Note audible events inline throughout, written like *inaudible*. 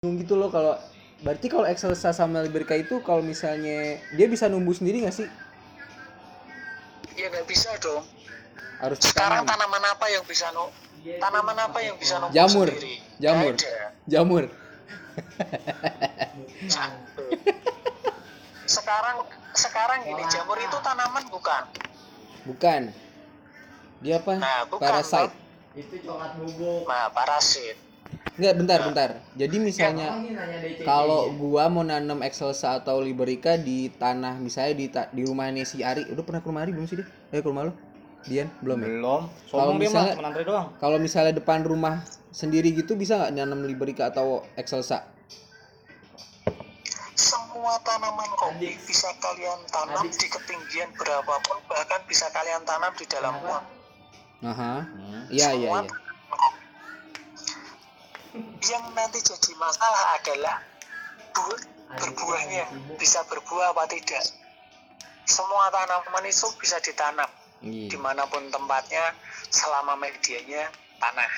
bingung gitu loh kalau berarti kalau Excelsa sama Liberica itu kalau misalnya dia bisa numbuh sendiri nggak sih? Ya nggak bisa dong. Harus sekarang ditanam tanaman apa yang bisa nu tanaman apa yang bisa numbuh Jamur. sendiri? Jamur. Jamur. Satu. sekarang sekarang gini jamur itu tanaman bukan? Bukan. Dia apa? Nah, bukan, parasite. Itu coklat bubuk nah parasit Enggak, bentar, bentar. Jadi misalnya kalau gua mau nanam Excelsa atau Liberica di tanah misalnya di ta- di rumahnya si Ari, udah pernah ke rumah Ari belum sih dia? Eh ke rumah lo? Dian belum ya? belum Kalau misalnya- doang Kalau misalnya depan rumah sendiri gitu bisa nggak nanam Liberica atau Excelsa? semua tanaman kopi bisa kalian tanam di ketinggian berapapun bahkan bisa kalian tanam di dalam pot Aha. Hmm. Iya, iya, iya. Yang nanti jadi masalah adalah buah berbuahnya. bisa berbuah apa tidak? Semua tanaman itu bisa ditanam Iya. di mana pun tempatnya selama medianya tanah.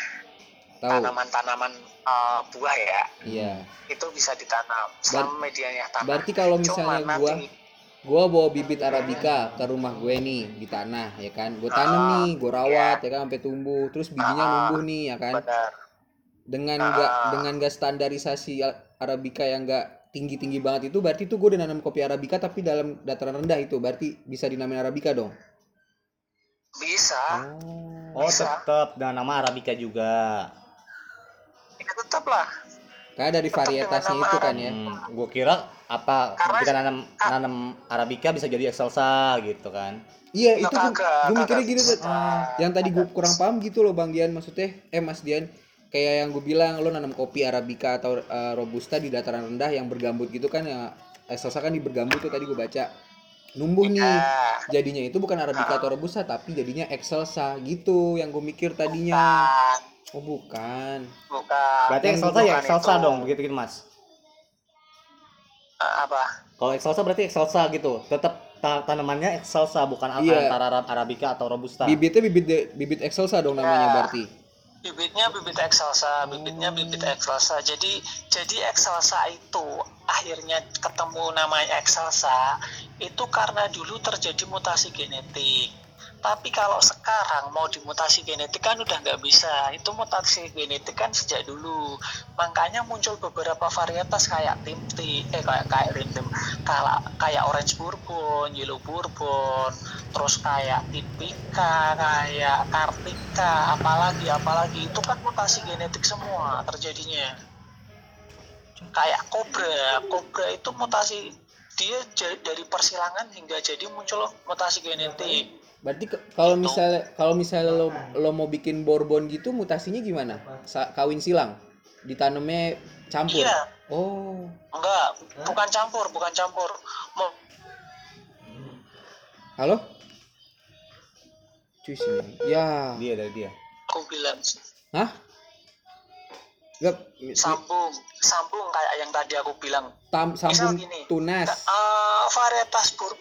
Tanaman-tanaman eh, buah ya Iya. itu bisa ditanam selama medianya tanah. Berarti kalau Cuma misalnya nanti gua gua bawa bibit arabica ke rumah gue nih di tanah ya kan. Gue tanam Ah, nih, gue rawat ya kan? Sampai tumbuh, terus bijinya Ah, numbuh nih ya kan. benar dengan Ah. nggak dengan nggak standarisasi arabica yang nggak tinggi tinggi banget itu berarti itu gue udah nanam kopi arabica tapi dalam dataran rendah itu berarti bisa dinamain arabica dong? Bisa. Oh Bisa. tetep. Dengan nama arabica juga. Ya tetap lah. Kayak dari Tetap varietasnya itu kan ya. Hmm, gue kira apa Karena- ketika nanam nanam arabica bisa jadi excelsa gitu kan? Iya Ya, itu tuh gue mikirnya gini bisa. Ted. yang tadi gue kurang paham gitu loh bang Dian maksudnya eh mas Dian kayak yang gue bilang lo nanam kopi arabica atau eh, robusta di dataran rendah yang bergambut gitu kan ya Excelsa kan di bergambut tuh tadi gue baca. Numbuh nih. Ya jadinya itu bukan arabica atau robusta tapi jadinya excelsa gitu yang gue mikir tadinya. Bukan. Oh bukan. Bukan. Berarti excelsa ya excelsa itu. dong begitu gitu mas. Eh, apa? Kalau excelsa berarti excelsa gitu tetap ta- tanamannya excelsa bukan apa Iya. antara Arab- arabica atau robusta. Bibitnya bibit bibit excelsa dong namanya Ya. berarti bibitnya bibit excelsa bibitnya bibit excelsa jadi jadi excelsa itu akhirnya ketemu namanya excelsa itu karena dulu terjadi mutasi genetik tapi kalau sekarang mau dimutasi genetik kan udah nggak bisa. Itu mutasi genetik kan sejak dulu. Makanya muncul beberapa varietas kayak tim eh kayak kayak tim kayak kayak orange bourbon yellow bourbon terus kayak tipika kayak kartika apalagi apalagi. Itu kan mutasi genetik semua terjadinya. Kayak kobra kobra itu mutasi dia dari persilangan hingga jadi muncul mutasi genetik berarti kalau misalnya kalau misalnya lo lo mau bikin bourbon gitu mutasinya gimana? Sa- kawin silang? Ditanamnya campur? Iya. Oh. Enggak bukan campur bukan campur. Mau- halo? Cuy sini ya. Dia dari dia. Aku bilang. Hah? Gak, sambung sambung kayak yang tadi aku bilang. Tam, sambung gini, tunas. Eh, varietas bur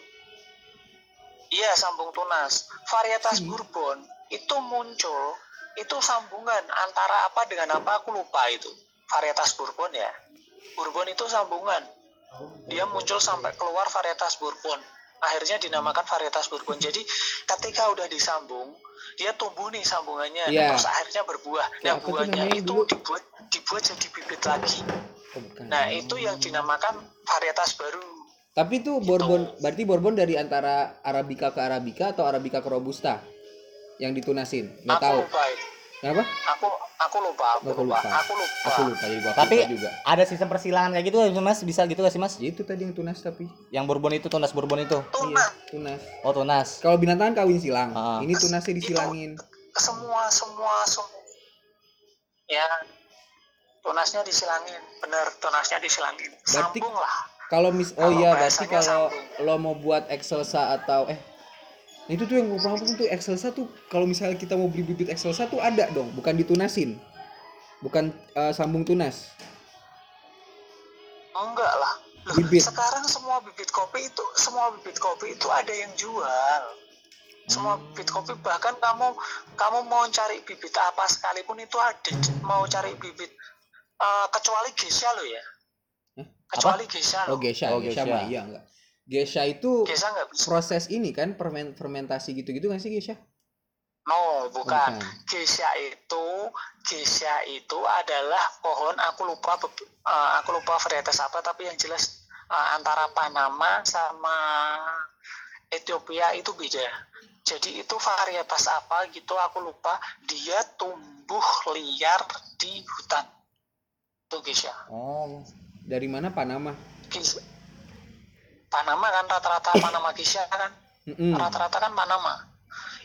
iya sambung tunas. Varietas Hmm. bourbon itu muncul itu sambungan antara apa dengan apa? Aku lupa itu. Varietas bourbon ya. Bourbon itu sambungan. Dia muncul sampai keluar varietas bourbon. Akhirnya dinamakan varietas bourbon. Jadi ketika udah disambung dia tumbuh nih sambungannya. Iya. terus akhirnya berbuah. Kayak nah buahnya itu dibuat dibuat jadi bibit lagi. Oh, bukan. nah itu yang dinamakan varietas baru Tapi itu Bourbon, berarti Bourbon dari antara Arabica ke Arabica atau Arabica ke Robusta yang ditunasin? Nggak aku tahu. lupa itu. Kenapa? aku aku lupa aku, Aku lupa. lupa. aku lupa Aku lupa jadi gua Tapi- lupa juga. ada sistem persilangan kayak gitu mas bisa gitu gak sih mas Ya itu tadi yang tunas tapi. yang bourbon itu tunas bourbon itu tunas Tunas. oh tunas Kalau binatang kawin silang. Ah. Ini tunasnya disilangin. semua semua semua ya tunasnya disilangin bener tunasnya disilangin Berarti- sambung lah Kalau mis oh iya berarti kalau sambung. lo mau buat Excelsa atau eh nah itu tuh yang gue paham tuh Excelsa tuh kalau misalnya kita mau beli bibit Excelsa tuh ada dong, bukan ditunasin. Bukan eh, sambung tunas. enggak lah Loh, Bibit. sekarang semua bibit kopi itu semua bibit kopi itu ada yang jual semua bibit kopi bahkan kamu kamu mau cari bibit apa sekalipun itu ada mau cari bibit Eh, kecuali geisha lo ya Kecuali geisha Oh geisha, Oh, geisha geisha. mah iya enggak. Geisha itu geisha nggak bisa proses ini kan fermen- fermentasi gitu-gitu kan sih geisha? no bukan Bukan. geisha itu geisha itu adalah pohon aku lupa eh, aku lupa varietas apa tapi yang jelas eh, antara Panama sama Ethiopia itu beda jadi itu varietas apa gitu aku lupa dia tumbuh liar di hutan itu geisha Oh. Dari mana Panama? Panama kan rata-rata Panama geisha kan? Rata-rata kan Panama.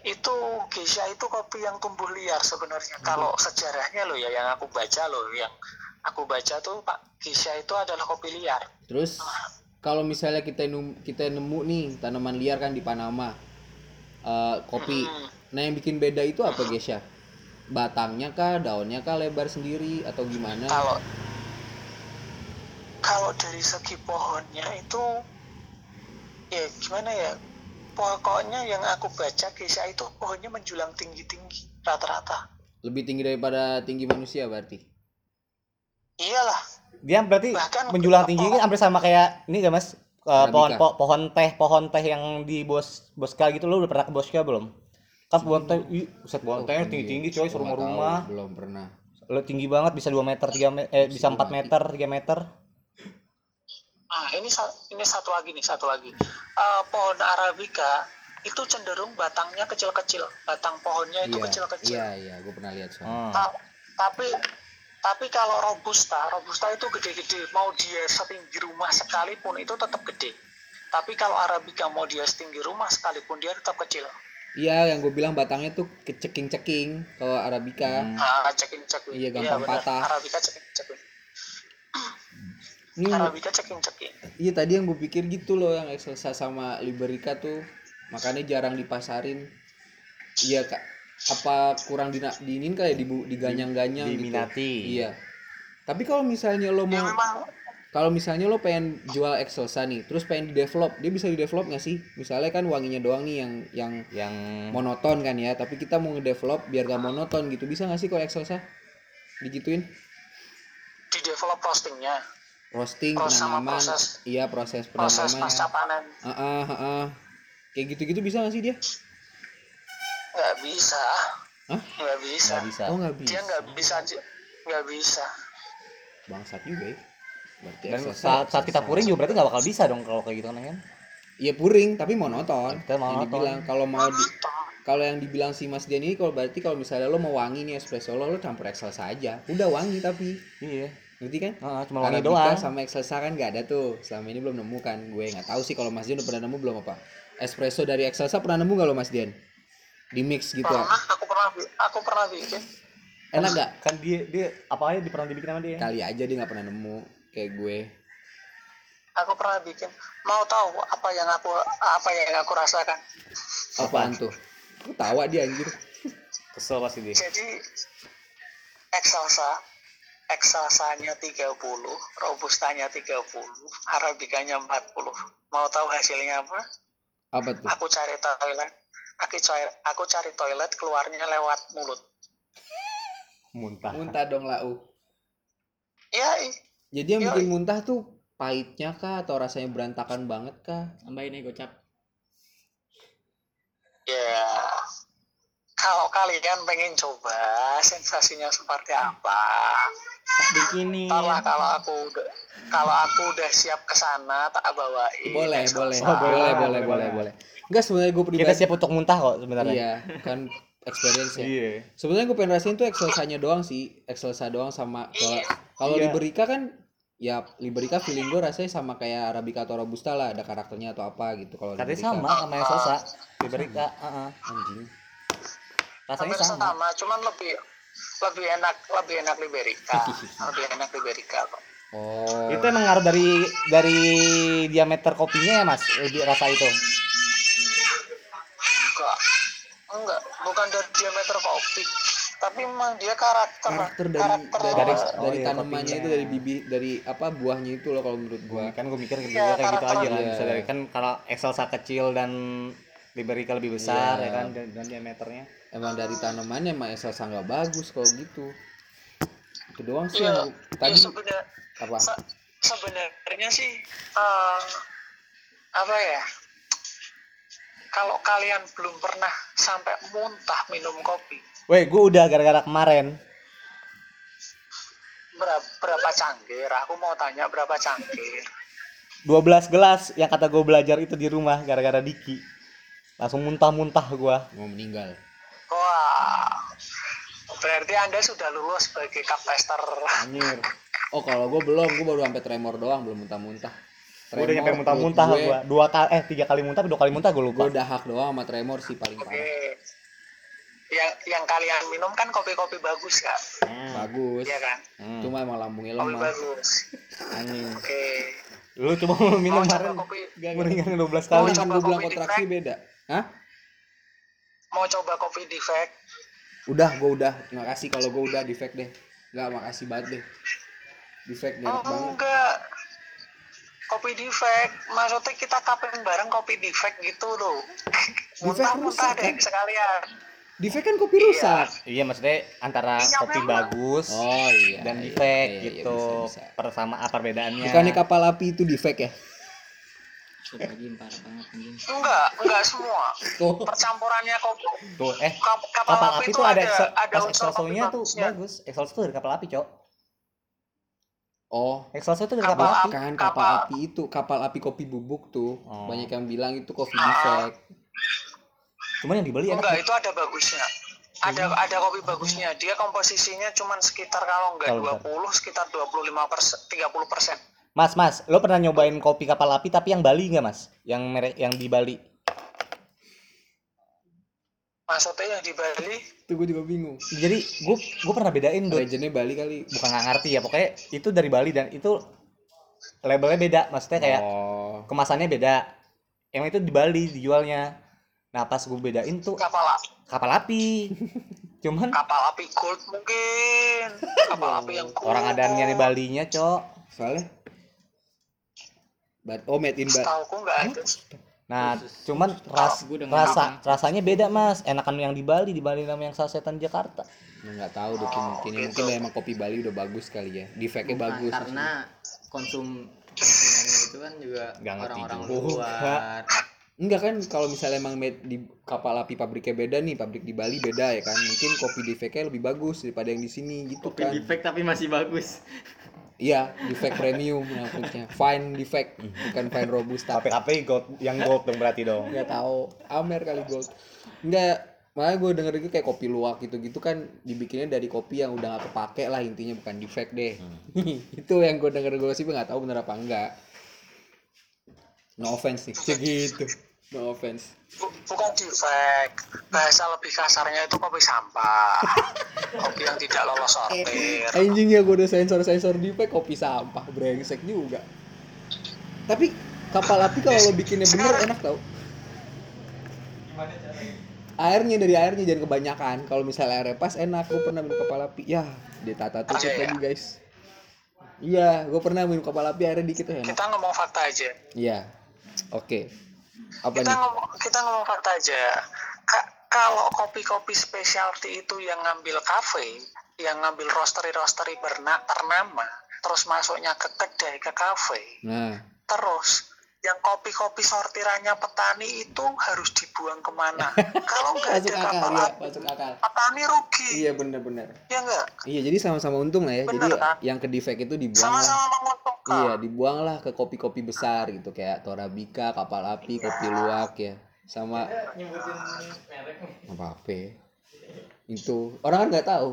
Itu geisha itu kopi yang tumbuh liar sebenarnya. Kalau sejarahnya loh ya yang aku baca loh yang aku baca tuh pak geisha itu adalah kopi liar. Terus kalau misalnya kita num- kita nemu nih tanaman liar kan di Panama eh, kopi. Nah yang bikin beda itu apa geisha? Batangnya kah, daunnya kah lebar sendiri atau gimana? kalau kalau dari segi pohonnya itu ya gimana ya pokoknya yang aku baca geisha itu pohonnya menjulang tinggi-tinggi rata-rata Lebih tinggi daripada tinggi manusia berarti. iyalah Dia berarti Bahkan menjulang tinggi kan hampir sama kayak ini gak Mas? Arabica. pohon po- pohon teh, pohon teh yang di Bos Boska gitu lu udah pernah ke Boska belum? Kan pohon teh, buset pohon Oh, tehnya iya. tinggi-tinggi coy, serumah-rumah. tahu, Belum pernah. Lo tinggi banget bisa 2 meter, 3 me- eh bisa 4 mati. meter, 3 meter. Ah, ini sa- ini satu lagi nih, satu lagi. Eh, pohon arabica itu cenderung batangnya kecil-kecil. Batang pohonnya itu Iya, kecil-kecil. iya, iya, gue pernah lihat soalnya. Hmm. Ta- tapi tapi kalau robusta, robusta itu gede-gede. Mau dia setinggi rumah sekalipun itu tetap gede. Tapi kalau arabica mau dia setinggi rumah sekalipun dia tetap kecil. Iya, yang gue bilang batangnya tuh keceking-ceking kalau arabica. Hmm. Ah, ceking-ceking. Iya, gampang benar. patah. Arabica ceking-ceking. Ini Arabica ceking-ceking. iya tadi yang gue pikir gitu loh yang Excelsa sama Liberica tuh makanya jarang dipasarin. Iya kak, apa kurang dina, diinin kayak dibu, diganyang-ganyang gitu. Diminati. Iya. Tapi kalau misalnya lo Ya mau memang kalau misalnya lo pengen jual Excelsa nih, terus pengen di develop, dia bisa di develop nggak sih? Misalnya kan wanginya doang nih yang yang Yang monoton kan ya, tapi kita mau ngedevelop biar gak monoton gitu, bisa nggak sih kalau Excelsa? Digituin? di develop roastingnya, Roasting, Proses sama penanaman, proses. iya proses proses penanaman. pasca panen. Ah, ah, ah, ah. Kayak gitu-gitu bisa nggak sih dia? nggak bisa Hah? nggak bisa nggak bisa. Oh nggak bisa. dia nggak bisa nggak bisa Bangsat juga ya. Berarti Dan saat, saat kita puring juga berarti nggak bakal bisa dong kalau kayak gitu kan? Iya puring, tapi monoton. Kita monoton. Yang dibilang kalau mau di kalau yang dibilang si Mas Dian ini kalau berarti kalau misalnya lo mau wangi nih espresso lo lo campur Excelsa aja. Udah wangi tapi. Iya. Ngerti kan? Heeh, cuma wangi doang. sama Excelsa kan nggak ada tuh. Selama ini belum nemu kan. Gue nggak tahu sih kalau Mas Dian udah pernah nemu belum apa. Espresso dari Excelsa pernah nemu nggak lo Mas Dian? Di mix gitu. pernah aku pernah aku pernah bikin Enak nggak? Kan dia dia apa aja di pernah dibikin sama dia? Kali aja dia nggak pernah nemu kayak gue. aku pernah bikin mau tahu apa yang aku apa yang aku rasakan Apaan tuh? Gue tawa dia anjir. Kesel pasti dia. jadi Excelsa Excelsanya 30 Robustanya 30 Arabicanya 40 mau tahu hasilnya apa Apa tuh? aku cari toilet aku cari aku cari toilet keluarnya lewat mulut Muntah. Muntah dong lau. ya i- Jadi yang Yoi. bikin muntah tuh pahitnya kah atau rasanya berantakan banget kah? Tambahin nih gocap. ya kalau kalian pengen coba sensasinya seperti apa Bikini. Ntar lah kalau aku udah kalau aku udah siap ke sana tak bawain Boleh, boleh, Oh, boleh, boleh, boleh, boleh. boleh, boleh. Enggak sebenarnya gue pribadi. Kita siap untuk muntah kok sebenarnya. Iya, kan experience ya. Iya. Sebenarnya gue pengen rasain tuh Excelsanya doang sih, Excelsa doang sama kalau Iya. kalau Iya. Liberica kan ya Liberica feeling gue rasanya sama kayak Arabica atau Robusta lah, ada karakternya atau apa gitu kalau Liberica. sama sama yang sosa. Liberica, heeh. Anjing. Rasanya hampir sama. sama cuman lebih lebih enak lebih enak Liberica *laughs* lebih enak Liberica kok Oh. Itu emang ngaruh dari dari diameter kopinya ya mas, lebih rasa itu. enggak enggak bukan dari diameter kopi tapi memang dia karakter karakter dari karakter dari, dari- dari, oh iya, tanamannya kopinya. itu dari bibit dari apa buahnya itu loh kalau menurut gua. Kan gue mikir Iya, kayak gitu aja kan. Iya. Bisa dari kan kalau Excelsa kecil dan Liberica lebih besar Iya. ya kan dan, dan diameternya. Emang dari tanamannya emang Excelsa nggak bagus kalau gitu. itu doang sih Iya, yang ya tadi sebenarnya apa se- sebenarnya sih eh, apa ya? Kalau kalian belum pernah sampai muntah minum kopi, Weh, gue udah gara-gara kemarin. berapa, berapa cangkir? Aku mau tanya berapa cangkir? 12 gelas yang kata gue belajar itu di rumah gara-gara Diki. Langsung muntah-muntah gua. mau meninggal Wah, berarti anda sudah lulus sebagai cup tester. anjir oh kalau gue belum gue baru sampai tremor doang belum muntah-muntah Gue udah nyampe muntah-muntah gue gua. Dua kali eh tiga kali muntah, dua kali muntah gue lupa. gue udah hak doang sama tremor sih paling Oke. parah Yang yang kalian minum kan kopi-kopi bagus kak, bagus iya kan? Hmm. cuma emang lambungnya Kopi lemah bagus. anjing Oke. Lu coba lu minum Mau coba kemarin kopi? mendingan 12 Mau kali. gue bilang kopi kontraksi beda hah Mau coba kopi defect? udah gue udah makasih kalau gue udah defect deh nggak makasih banget deh defect Oh banget enggak. Kopi defect, maksudnya kita kaping bareng kopi defect gitu loh. rusak, Muntah-muntah deh kan? sekalian. defect kan kopi Iya. rusak Iya maksudnya antara Iya, kopi memang. bagus oh iya dan iya, defect iya, iya, gitu. bisa, bisa. Persama apa perbedaannya? bukannya kapal api itu defect ya Coba lagi parah banget anjing. Enggak, enggak semua. oh Percampurannya kopi Tuh, eh kap, kapal, kapal api api itu tuh ada ada ada kopi exhaustnya tuh bagusnya. bagus. Exhaust tuh dari kapal api, Cok. oh Exhaust tuh dari Kapal kapal api. kan Kapal- kapal api itu kapal api kopi bubuk tuh Oh. banyak yang bilang itu Ah. defect Cuman yang dibeli enak. Enggak, tuh. itu ada bagusnya. Ada ada kopi bagusnya. Dia komposisinya cuman sekitar kalau enggak Kalau 20 sekitar 25 persen, 30 persen. Mas, Mas, lo pernah nyobain kopi kapal api tapi yang Bali nggak, Mas? Yang merek yang di Bali. Maksudnya yang di Bali, itu gue juga bingung Jadi gue gue pernah bedain Dot. legendnya Bali kali bukan nggak ngerti ya pokoknya itu dari Bali dan itu labelnya beda maksudnya kayak oh kemasannya beda emang itu di Bali dijualnya nah pas gue bedain tuh kapal api, kapal api *laughs* cuman kapal api gold mungkin. Kapal api yang gold. orang ada niatnya Balinya cok soalnya But, oh made in Bali Setauku enggak ada. nah cuman ras, rasa bisa. rasanya beda mas enakan yang di Bali di Bali sama yang sasetan Jakarta nggak tahu deh mungkin Oh, mungkin gitu. emang kopi Bali udah bagus kali ya defectnya Bukan, bagus karena konsum konsumennya itu kan juga orang-orang luar. Enggak kan kalau misalnya emang made di kapal api pabriknya beda nih, pabrik di Bali beda ya kan. Mungkin kopi defectnya lebih bagus daripada yang di sini gitu Kopi kan. defect tapi masih bagus. Iya, defect premium maksudnya. Fine defect, bukan fine robusta. KPKP gold yang gold dong berarti dong Enggak tahu. Amer kali gold. Enggak, makanya gue denger itu kayak kopi luwak gitu-gitu kan dibikinnya dari kopi yang udah gak kepake lah intinya bukan defect deh. *laughs* itu yang gue denger gue sih nggak tahu bener apa enggak. No offense nih, *laughs* segitu. No offense. Bu- bukan defect. Bahasa lebih kasarnya itu kopi sampah. *laughs* kopi yang tidak lolos sortir. Anjing ya gue udah sensor-sensor defect kopi sampah brengsek juga. Tapi kapal api kalau lo bikinnya bener enak tau. Airnya dari airnya jangan kebanyakan. Kalau misalnya airnya pas enak. Gue pernah minum kapal api. Ya, ditata tutup Percaya. lagi guys. Iya, gue pernah minum kapal api airnya dikit tuh enak. Kita ngomong fakta aja. Iya. Oke. Apa kita nih? ngomong kita ngomong fakta aja Ka- kalau kopi-kopi specialty itu yang ngambil kafe yang ngambil roastery roastery berna ternama terus masuknya ke kedai ke kafe Nah, terus yang kopi-kopi sortirannya petani itu harus dibuang ke mana *laughs* kalau nggak ada akal kapal ya, masuk akal. petani rugi Iya bener-bener. ya enggak Iya, jadi sama-sama untung lah ya. Bener, jadi kan? yang ke defect itu dibuang lah. sama-sama menguntungkan Iya, dibuanglah ke kopi-kopi besar gitu kayak Torabika, Kapal Api, Kopi Luwak ya. Sama apa apa Itu orang kan nggak tahu.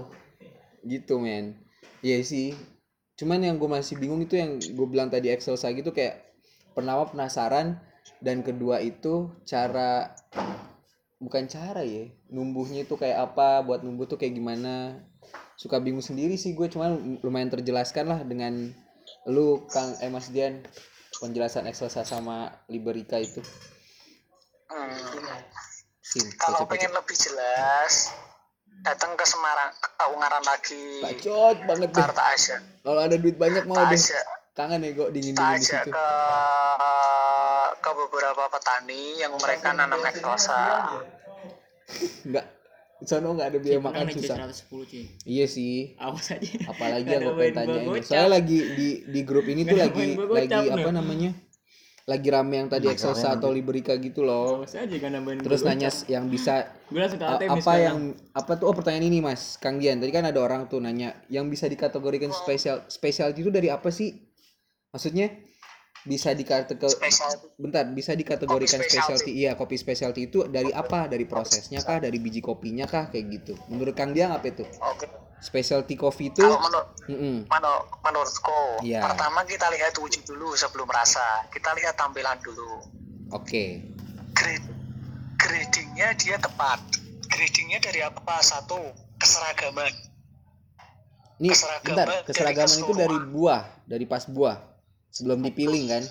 Gitu, men. Iya sih. Cuman yang gue masih bingung itu yang gue bilang tadi Excelsa gitu kayak pertama penasaran dan kedua itu cara bukan cara ya numbuhnya itu kayak apa buat numbuh tuh kayak gimana. Suka bingung sendiri sih gue cuman lumayan terjelaskan lah dengan lu Kang eh Mas Dian penjelasan Excelsa sama Liberica itu. Hmm. Sin, kalau pengen lebih jelas datang ke Semarang ke Ungaran lagi. Bacot banget deh Tarta Asia kalau ada duit banyak mau deh kangen ya gue dingin dingin di aja situ. ke ke beberapa petani yang mereka nanam eksosa. nggak. Di sono nggak ada biaya makan susah. 110 cuy. Iya sih. Awas aja. Apalagi yang gue pengen tanyain. Soalnya lagi di di grup ini tuh lagi lagi apa namanya? Lagi rame yang tadi Excelsa keren atau Liberica gitu loh. Awas aja kan nambahin Terus nanya yang bisa apa yang apa tuh? Oh pertanyaan ini mas. Kang Dian tadi kan ada orang tuh nanya yang bisa dikategorikan spesial specialty itu dari apa sih maksudnya bisa dikategorikan spesial bentar bisa dikategorikan Kopi specialty. Iya kopi specialty itu dari apa? Dari prosesnya kah? Dari biji kopinya kah? Kayak gitu. Menurut Kang Dian apa itu? Oke. Specialty coffee itu kalau menurut mm-mm, menur- menurutku Iya. pertama kita lihat wujud dulu sebelum rasa. Kita lihat tampilan dulu. Oke. Grade, gradingnya dia tepat. Gradingnya dari apa? Satu keseragaman. Ini Keseragaman bentar. dari keseragaman itu dari buah dari pas buah sebelum dipiling kan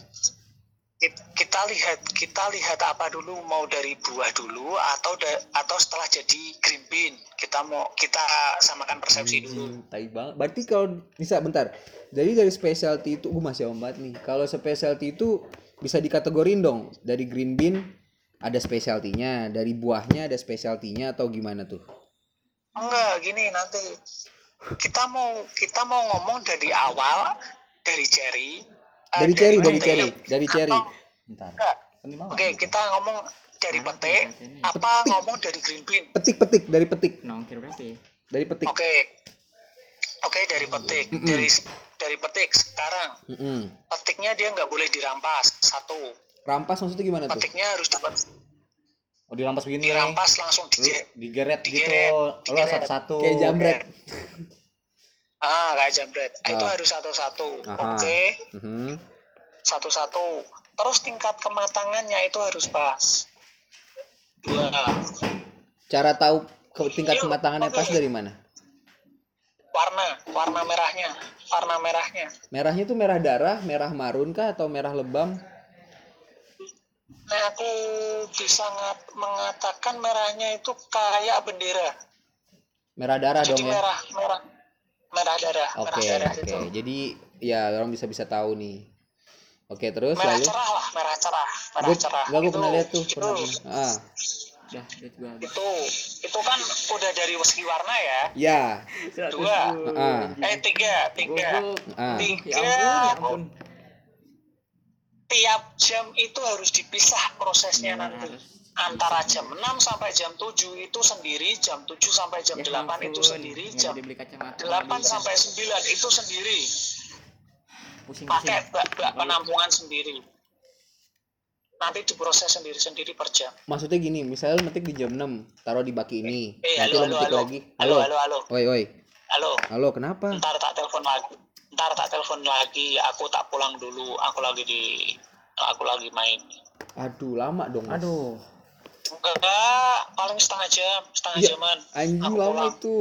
Kit- kita lihat kita lihat apa dulu mau dari buah dulu atau da- atau setelah jadi green bean kita mau kita samakan persepsi dulu Hmm, tai banget. Berarti kalau bisa bentar. Jadi dari specialty itu gue masih banget nih. Kalau specialty itu bisa dikategorin dong. Dari green bean ada specialty-nya, dari buahnya ada specialty-nya atau gimana tuh? enggak gini nanti kita mau kita mau ngomong dari awal dari cherry Dari cherry, dari petik, cherry, dari cherry. Bentar. oke kita ngomong dari petik apa ngomong dari green bean Petik-petik, dari petik, Nongkir berapa ya? dari petik. oke oke dari petik Mm-mm. dari dari petik sekarang Mm-mm. petiknya dia nggak boleh dirampas satu Rampas maksudnya gimana tuh? petiknya harus dapat Oh dirampas begini. dirampas langsung di digeret gitu. Digeret, Lo digeret. satu-satu. Kayak jamret. Ah kayak jambret Ah, itu Ah. harus satu-satu oke Mhm. satu-satu terus tingkat kematangannya itu harus pas dua Cara tahu tingkat Yuk, kematangannya oke. pas dari mana? warna warna merahnya warna merahnya Merahnya tuh merah darah, merah marun kah atau merah lebam? nah aku bisa ngat- mengatakan merahnya itu kayak bendera Merah darah jadi dong ya. merah merah merah darah merah Oke, darah oke. itu Jadi ya orang bisa bisa tahu nih. Oke, terus merah lalu cerah lah merah cerah merah gue cerah enggak gue Itu- pernah lihat tuh itu, pernah ah Dah, gua habis. itu itu kan udah dari segi warna ya ya Dua. Ah. eh tiga tiga Goblok. ah Ya tiga ampun, ya ampun. tiap jam itu harus dipisah prosesnya Ya, nanti harus. Antara jam 6 sampai jam 7 itu sendiri jam 7 sampai jam Ya 8 itu sendiri nggak jam bisa dibeli kacamata 8 nggak bisa. sampai 9 itu sendiri. Pusing pakai pusing bak bak penampungan sendiri. Nanti diproses sendiri-sendiri per jam. Maksudnya gini misalnya lu metik di jam 6 taruh di baki ini. Eh nanti halo lu halo metik halo lagi. halo halo. halo oi oi halo. Halo kenapa? Ntar tak telepon lagi. Ntar tak telepon lagi. Aku tak pulang dulu. Aku lagi di aku lagi main. Aduh lama dong Mas. aduh enggak paling setengah jam setengah Iya. jaman. anjing lama pulang. itu.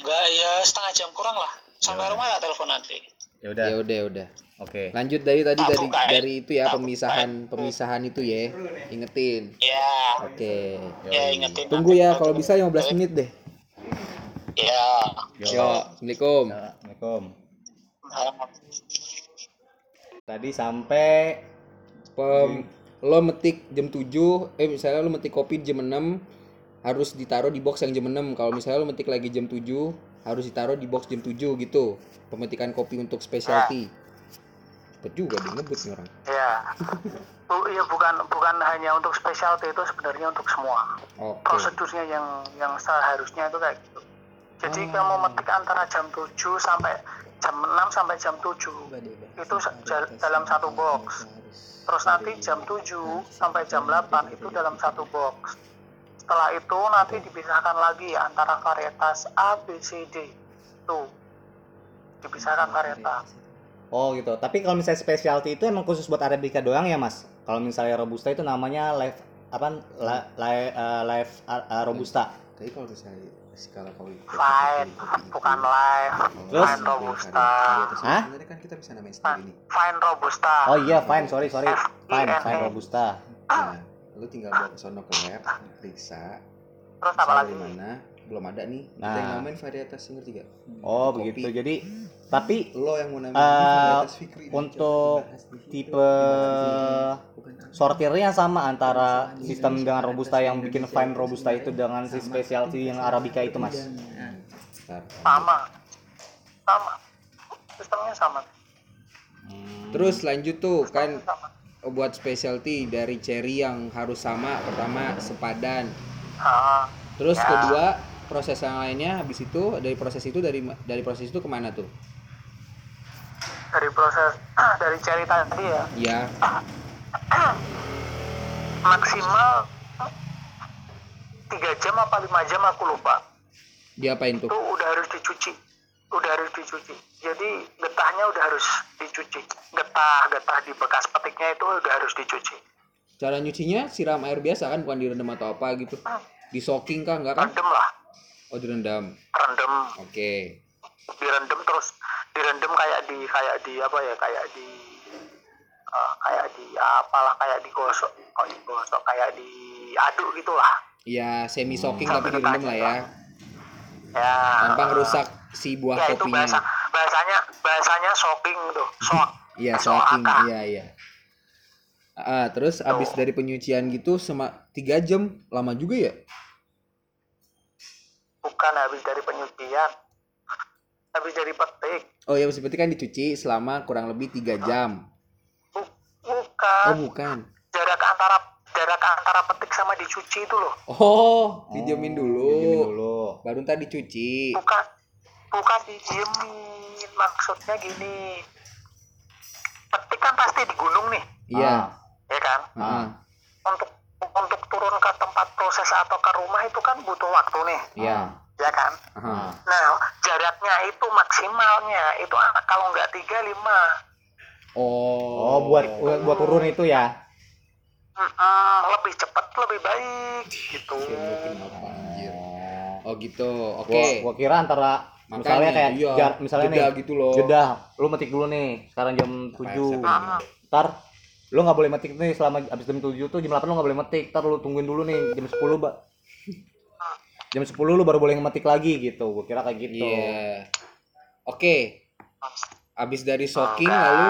Enggak ya setengah jam kurang lah. Sampai rumah tak telepon nanti Ya udah. ya udah ya udah. Oke. lanjut dari tadi dari ya. dari itu ya pemisahan pemisahan itu ya. Ingetin. Ya. Oke. Ya ingetin. Tunggu nanti. ya kalau bisa 15 menit deh. Ya. Yo assalamualaikum. Assalamualaikum. Ah, Tadi sampai Pem, lo metik jam 7 eh misalnya lo metik kopi jam 6 harus ditaruh di box yang jam 6 kalau misalnya lo metik lagi jam 7 harus ditaruh di box jam 7 gitu. Pemetikan kopi untuk specialty. Cepet juga dia ngebut nih orang. Ya Bu, ya bukan bukan hanya untuk specialty itu sebenarnya untuk semua. Oke. Prosedurnya yang yang seharusnya itu kayak gitu. Jadi Hmm. kamu metik antara jam 7 sampai jam 6 sampai jam 7 itu dalam satu box terus nanti jam 7 sampai jam 8 itu dalam satu box setelah itu nanti dipisahkan lagi antara varietas A, B, C, D tuh dipisahkan varietas Oh gitu. Tapi kalau misalnya specialty itu emang khusus buat arabica doang ya mas? Kalau misalnya robusta itu namanya live apa? La, eh, live uh, uh, robusta. tapi kalau misalnya skala fine bukan live. Terus? fine robusta. Hah? sebenarnya kan kita bisa namain sendiri nih. Fine robusta. Oh iya fine sorry sorry. Fine F-I-N-E. fine robusta. nah lu tinggal bawa ke sono ke lab periksa. Terus apa lagi di mana belum ada nih. Kita Nah. yang namain varietas ngerti gak Oh, Kopi. begitu. Jadi tapi lo yang mau namain varietas Fikri untuk tipe Bukan sortirnya sama antara sistem dengan robusta yang bikin fine robusta itu dengan si specialty yang arabica itu, Mas. Bentar. sama. Sama. Sistemnya sama. Terus lanjut tuh kan buat specialty dari cherry yang harus sama pertama sepadan. Ah, terus Ya. kedua proses yang lainnya habis itu dari proses itu dari dari proses itu ke mana tuh? Dari proses *clears throat* dari cherry tadi ya? Ya *clears throat* maksimal tiga jam apa lima jam aku lupa. Diapain tuh? Itu udah harus dicuci. Udah harus dicuci. Jadi getahnya udah harus dicuci. Getah getah di bekas petiknya itu udah harus dicuci. Cara nyucinya siram air biasa kan? Bukan direndam atau apa gitu? Di soaking kah? Enggak kan? Rendem lah oh direndam. Rendem oke. Direndam terus direndam kayak di kayak di apa ya kayak di eh, kayak di apalah kayak digosok kok digosok kayak diaduk gitulah. Ya semi soaking Sampai tapi direndam lah ya. ya. Tanpa ngerusak si buah ya itu bahasa kopinya bahasanya bahasanya soaking tuh sok iya Soak soaking. iya iya. Ah, terus abis dari penyucian gitu sama tiga jam lama juga ya bukan habis dari penyucian. Habis dari petik. Oh ya berarti kan dicuci selama kurang lebih tiga jam. Bu- bukan. Oh bukan. Jarak antara jarak antara petik sama dicuci itu loh. Oh dijamin dulu. Dijamin dulu. baru ntar dicuci. Bukan bukan didiemin. Maksudnya gini. Petik kan pasti di gunung nih. Iya. Ya kan? Ah, untuk untuk turun ke tempat proses atau ke rumah itu kan butuh waktu nih. Iya. Ya kan? Aha. nah jaraknya itu maksimalnya. Itu ah, kalau nggak tiga lima. Oh. Oh, buat buat, buat turun itu ya. Mm-mm, lebih cepat lebih baik gitu. Anjir? oh gitu. Oke. Gua, gua kira antara misalnya Makanya, kayak iya. jar- misalnya Jeda nih gitu loh. jeda lu metik dulu nih sekarang jam 7 Ah, ntar lu nggak boleh metik nih selama abis jam 7 tuh jam 8 lu nggak boleh metik. Ntar lu tungguin dulu nih jam 10 mbak. Jam 10 lu baru boleh ngemetik lagi gitu. Gua kira kayak gitu. Iya. Oke. Abis dari soaking enggak. lalu?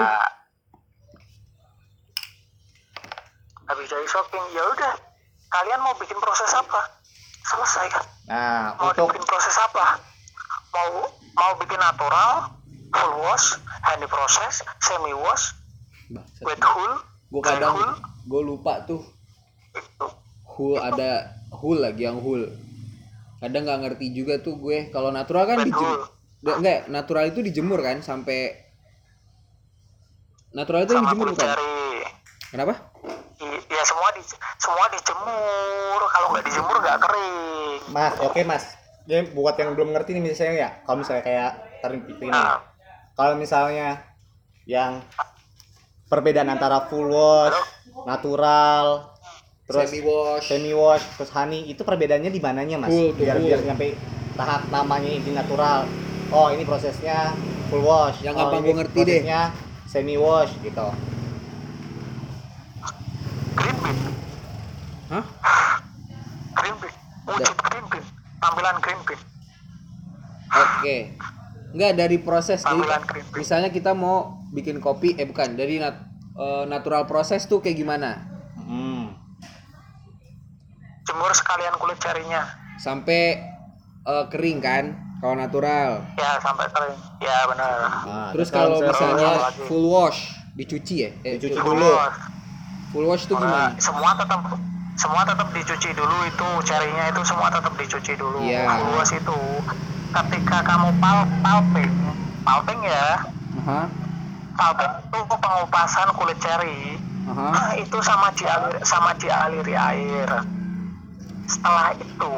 Habis dari shopping ya udah. Kalian mau bikin proses apa? Selesai. Kan nah mau untuk bikin proses apa? Mau mau bikin natural full wash honey process semi wash wet hull gue kadang gue lupa tuh. Hul ada hul lagi yang hul kadang nggak ngerti juga tuh gue. Kalau natural kan dijemur. Hull. enggak natural itu dijemur kan sampai natural itu yang dijemur bukan? kenapa? Ya semua di semua dijemur. Kalau nggak dijemur nggak kering. Mas oke mas. Ya buat yang belum ngerti nih misalnya ya. Kalau misalnya kayak nih. Nah kalau misalnya yang perbedaan antara full wash natural terus semi wash semi wash terus honey itu perbedaannya di mananya mas? Full biar full. biar sampai tahap namanya ini natural. Oh ini prosesnya full wash. Yang oh, ini gua ngerti deh. prosesnya semi wash gitu. Green bean. Hah? Green bean. Wujud green bean. Tampilan green bean. Oke. Enggak dari proses jadi tampilan green bean. misalnya kita mau bikin kopi eh bukan dari nat- eh, natural proses tuh kayak gimana? Hmm. jemur sekalian kulit carinya sampai eh, kering kan kalau natural? Ya sampai kering. Ya benar. Nah, terus kalau misalnya misalnya full wash. full wash dicuci ya? Eh, Dicuci full- dulu. full wash tuh Nah, gimana semua tetap semua tetap dicuci dulu itu carinya itu semua tetap dicuci dulu. Iya. luas itu ketika kamu pal palping palping ya Aha, palping itu pengupasan kulit ceri. Aha. itu sama dialir sama dialiri air. Setelah itu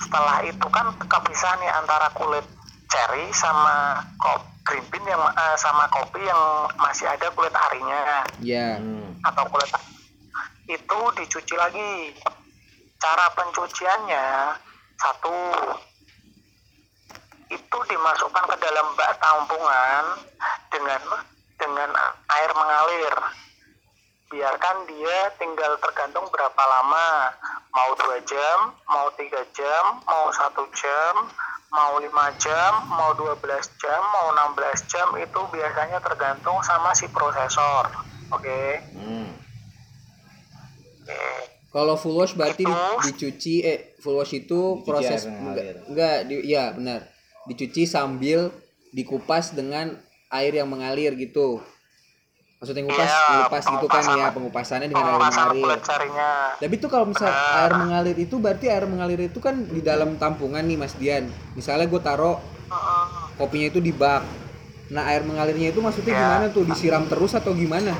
setelah itu kan kepisah nih antara kulit ceri sama kop green bean yang eh, sama kopi yang masih ada kulit arinya. Ya Hmm. atau kulit itu dicuci lagi. Cara pencuciannya satu itu dimasukkan ke dalam bak tampungan dengan dengan air mengalir biarkan dia tinggal tergantung berapa lama mau dua jam mau tiga jam mau satu jam mau lima jam mau 12 jam mau 16 jam itu biasanya tergantung sama si prosesor oke Hmm. oke Kalau full wash berarti Itu. dicuci eh full wash itu Dicuci proses enggak, enggak di, ya benar. Dicuci sambil dikupas dengan air yang mengalir gitu. Maksudnya ngupas, Iya, ngupas gitu kan ya, pengupasannya dengan air mengalir. Tapi itu kalau misal air mengalir itu berarti air mengalir itu kan di dalam tampungan nih Mas Dian. Misalnya gue taruh Heeh. kopinya itu di bak. Nah air mengalirnya itu maksudnya Ya. gimana tuh? Disiram terus atau gimana?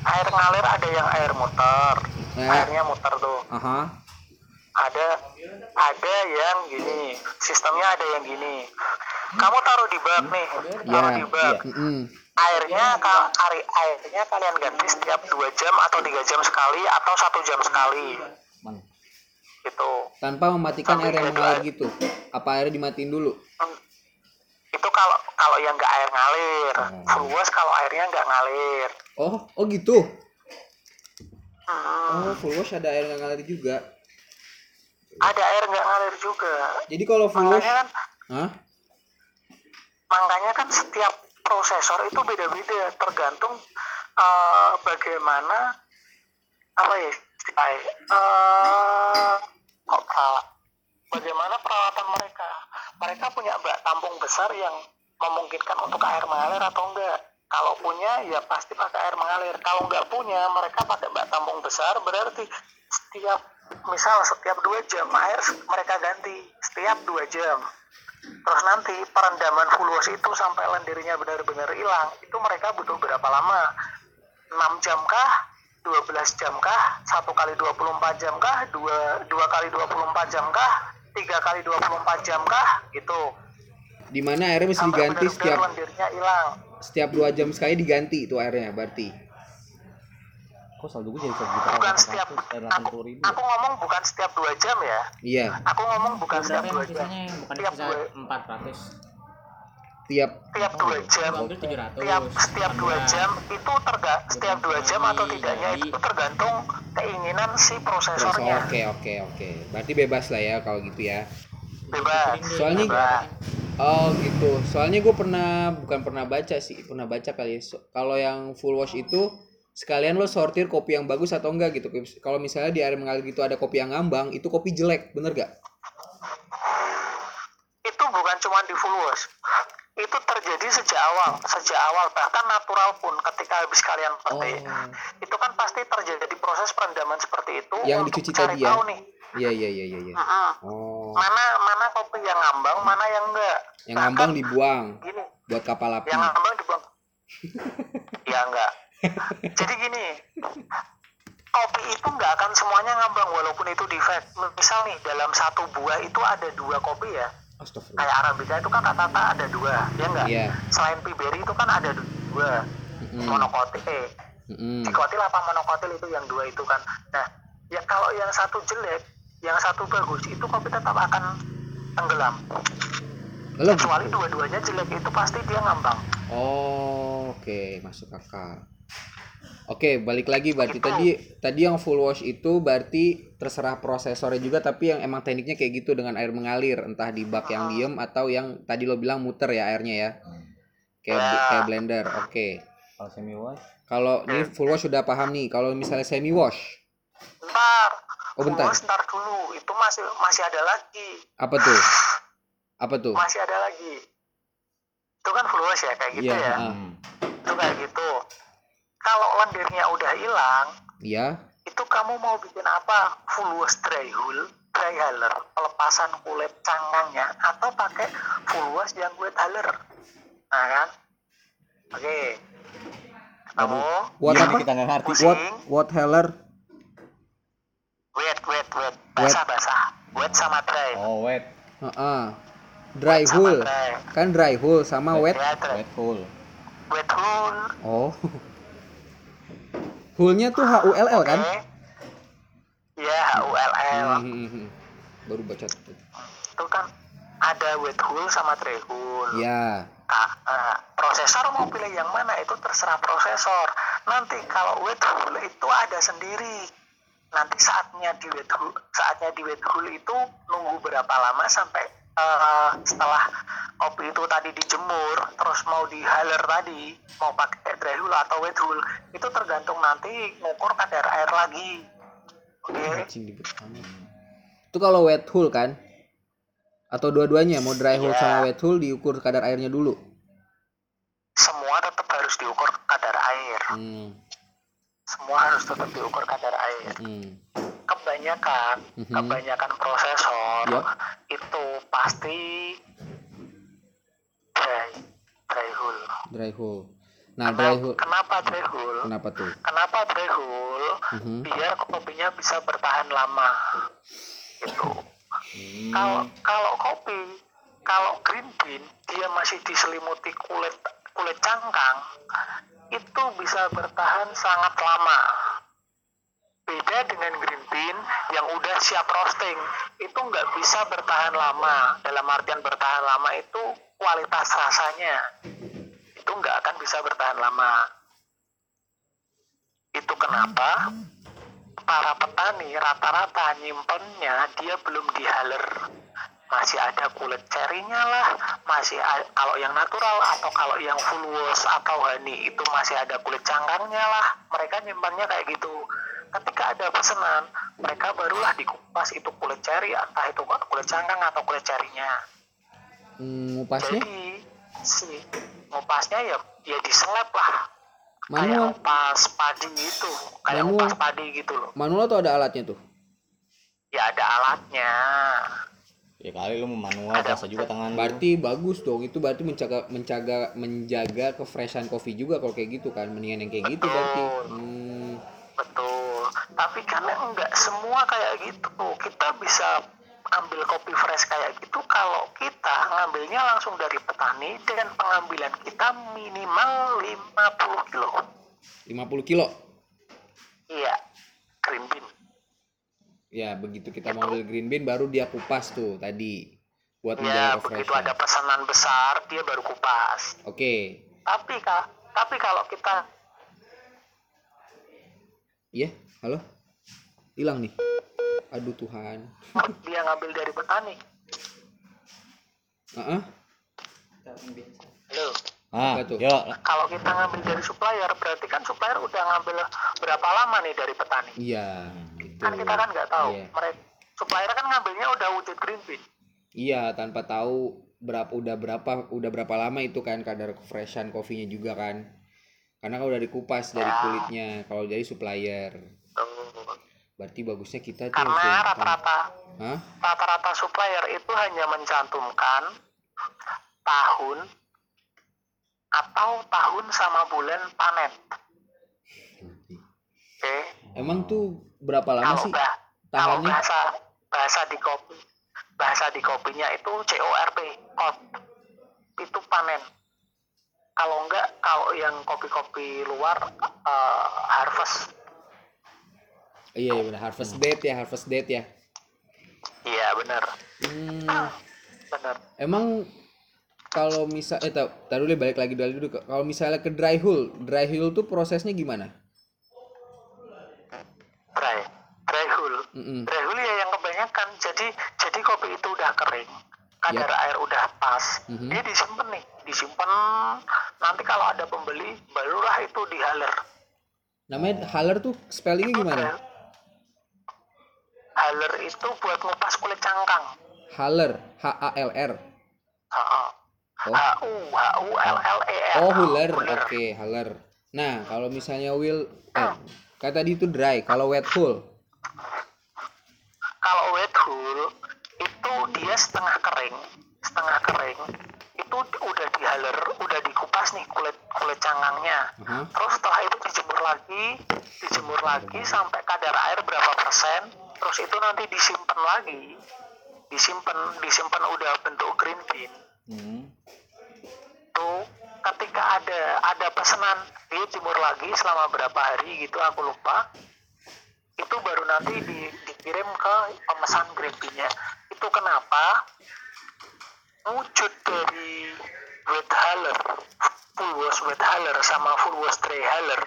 air ngalir ada yang air muter Ya. airnya muter tuh Aha. Ada ada yang gini sistemnya ada yang gini kamu taruh di bak nih taruh Ya, di bak Mm-mm. airnya ka- ari- airnya kalian ganti setiap dua jam atau tiga jam sekali atau satu jam sekali gitu Tanpa mematikan Sampai air yang mengalir gitu. Apa airnya dimatiin dulu? Hmm. itu kalau kalau yang nggak air ngalir Hmm. full wash kalau airnya nggak ngalir Oh, oh gitu. Hmm. Oh, full wash ada air yang ngalir juga. Ada air nggak ngalir juga. Jadi kalau full wash, makanya kan Hah? makanya kan setiap prosesor itu beda-beda tergantung eh, bagaimana apa ya eh, kok salah? Bagaimana peralatan mereka? Mereka punya bak tampung besar yang memungkinkan untuk air mengalir atau enggak? Kalau punya ya pasti pakai air mengalir. Kalau nggak punya mereka pakai bak tampung besar berarti setiap misal setiap dua jam air mereka ganti setiap dua jam Terus nanti perendaman full wash itu sampai lendirnya benar-benar hilang, itu mereka butuh berapa lama? 6 jam kah? 12 jam kah? 1 kali 24 jam kah? 2, 2 kali 24 jam kah? 3 kali 24 jam kah? Gitu. Di mana airnya mesti Sampai diganti benar-benar setiap lendirnya hilang. setiap dua jam sekali diganti itu airnya berarti. Kok saldo gue jadi segitu? Bukan setiap Eh, aku, 80 ribu. aku ngomong bukan setiap 2 jam ya. Iya, Aku ngomong bukan setiap berapa 2 yang jam. bukan Tiap sisa dua- 400 tiap Tiap 2 jam hampir 700 tiap setiap dua jam itu terga setiap dua jam atau tidaknya itu tergantung keinginan si prosesor. prosesornya Oke, oke, oke. Berarti bebas lah ya kalau gitu ya. bebas Soalnya- bebas. Oh gitu. Soalnya gue pernah bukan pernah baca sih, pernah baca kali. ya. So- kalau yang full wash itu sekalian lo sortir kopi yang bagus atau enggak gitu. Kalau misalnya di air mengalir gitu ada kopi yang ngambang, itu kopi jelek, bener gak? itu bukan cuma di full wash itu terjadi sejak awal sejak awal bahkan natural pun ketika habis kalian petik Oh. itu kan pasti terjadi proses perendaman seperti itu Yang untuk dicuci cari tadi ya? tahu nih Iya iya iya iya. iya. mm-mm, Oh, mana mana kopi yang ngambang mana yang enggak yang ngambang dibuang gini buat kapal api. yang ngambang dibuang *laughs* ya enggak jadi gini kopi itu nggak akan semuanya ngambang walaupun itu defect. Misal nih dalam satu buah itu ada dua kopi ya. Kayak arabica itu kan rata-rata ada dua ya enggak Iya. selain piberi itu kan ada dua Mm-mm. monokotil. Eh Mm-mm. dikotil apa monokotil itu yang dua itu kan? Nah ya kalau yang satu jelek yang satu bagus itu kopi tetap akan tenggelam. Kecuali dua-duanya jelek itu pasti dia ngambang. Oh, oke, masuk akal. Oke, balik lagi berarti Itu. tadi tadi yang full wash itu berarti terserah prosesornya juga tapi yang emang tekniknya kayak gitu dengan air mengalir entah di bak yang diem atau yang tadi lo bilang muter ya airnya ya. Kayak Ya. kayak blender. Oke. Kalau semi wash, Kalau ini full wash sudah paham nih. Kalau misalnya semi wash, ntar Oh, bentar. Terus ntar dulu itu masih masih ada lagi apa tuh? Apa tuh? masih ada lagi itu kan full wash ya kayak gitu Iya, ya ah. hmm. itu kayak gitu kalau lendirnya udah hilang Iya. itu kamu mau bikin apa full wash dry hull dry huller pelepasan kulit cangkangnya atau pakai full wash yang wet huller nah kan oke kamu What apa? kita nggak ngerti. What what heller? wet wet wet basah basah wet sama dry Oh, wet, Heeh. Dry sama hull. dry Kan dry hull sama wet. ya dry wet full. wet hull Oh. *laughs* Hullnya tuh H U L L kan? oke ya HULL Hmm. Baru baca. tuh. itu kan ada wet hull sama dry hull Ya. Nah, eh, prosesor mau pilih yang mana itu terserah prosesor. nanti kalau wet hull itu ada sendiri nanti saatnya di wet hull saatnya di wet hull itu nunggu berapa lama sampai eh, setelah kopi itu tadi dijemur terus mau di haler tadi mau pakai dry hull atau wet hull itu tergantung nanti ngukur kadar air lagi oke amat. Itu kalau wet hull kan? Atau dua-duanya mau dry hull Iya. sama wet hull diukur kadar airnya dulu. semua tetap harus diukur kadar air Hmm. Semua harus tetap diukur kadar air Hmm. kebanyakan Mhm. kebanyakan prosesor Yup. itu pasti dry dry hull Dry hull. Nah, dry kenapa, hull kenapa dry hull kenapa tuh? kenapa dry hull Mhm. biar kopinya bisa bertahan lama gitu Hmm. kalau kalau kopi kalau green bean dia masih diselimuti kulit kulit cangkang itu bisa bertahan sangat lama. Beda dengan green bean yang udah siap roasting. Itu nggak bisa bertahan lama. Dalam artian bertahan lama itu kualitas rasanya. Itu nggak akan bisa bertahan lama. Itu kenapa para petani rata-rata nyimpennya dia belum dihaler masih ada kulit cerinya lah masih kalau yang natural atau kalau yang full wash atau honey itu masih ada kulit cangkangnya lah. Mereka nyimpannya kayak gitu. Ketika ada pesanan mereka barulah dikupas itu kulit ceri entah itu kulit cangkang atau kulit cerinya. Hmm, ngupasnya jadi si ngupasnya ya ya diseleb lah. Kayak manual. ngupas padi gitu kayak Manual. ngupas padi gitu loh. Manual atau ada alatnya tuh? ya ada alatnya Ya kali lu manual rasa juga tangan lu. Berarti bagus dong. Itu berarti menjaga menjaga menjaga kefreshan kopi juga kalau kayak gitu kan. Mendingan yang kayak gitu berarti. Hmm. betul tapi karena enggak semua kayak gitu kita bisa ambil kopi fresh kayak gitu kalau kita ngambilnya langsung dari petani dengan pengambilan kita minimal 50 kilo 50 kilo. iya green bean Ya, begitu kita mau ambil green bean baru dia kupas tuh tadi buat ya begitu ada pesanan besar dia baru kupas Oke. tapi kak tapi kalau kita Iya, halo. Hilang nih. Aduh Tuhan. dia ngambil dari petani Heeh. Halo. Ah, Apa tuh? yuk. kalau kita ngambil dari supplier berarti kan supplier udah ngambil berapa lama nih dari petani Iya. Kan kita kan nggak tahu Iya. mereka supplier kan ngambilnya udah wujud green bean Iya, tanpa tahu berapa udah berapa udah berapa lama itu kan kadar kefreshan kopinya juga kan. Karena kalau udah dikupas dari Ya. kulitnya, kalau dari supplier. Tuh. Berarti bagusnya kita tuh karena rata-rata Hah? rata-rata supplier itu hanya mencantumkan tahun atau tahun sama bulan panen oke Emang tuh berapa lama kalau sih bah- kalau bahasa bahasa di kopi bahasa di kopinya itu CORP COP itu panen kalau enggak kalau yang kopi-kopi luar eh, harvest Iya, iya benar. Harvest date ya, harvest date ya. iya benar Hmm, benar emang kalau misal eh tar tar dulu deh, balik lagi dulu dulu. Kalau misalnya ke dry hull, dry hull tuh prosesnya gimana? Ya yang kebanyakan jadi jadi kopi itu udah kering kadar air udah pas Mhm. dia disimpan nih disimpan nanti kalau ada pembeli barulah itu dihaler Namanya haler tuh spellingnya gimana? haler itu buat ngupas kulit cangkang Haler, H A L R. Ha-ha. Oh. H U H U L L E R Oh. Huller. Oke, haler. Nah, kalau misalnya will eh kayak tadi itu dry, kalau wet hull. Kalau wet hull itu dia setengah kering setengah kering. Itu udah dihaler udah dikupas nih kulit kulit cangkangnya Aha. terus setelah itu dijemur lagi dijemur lagi sampai kadar air berapa persen. Terus itu nanti disimpan lagi. Disimpan disimpan udah bentuk green bean. Hmm. tuh ketika ada ada pesanan dia jemur lagi selama berapa hari gitu aku lupa. Itu baru nanti di, dikirim ke pemesan green bean-nya itu kenapa wujud dari wet haler full wash wet haler sama full wash dry haler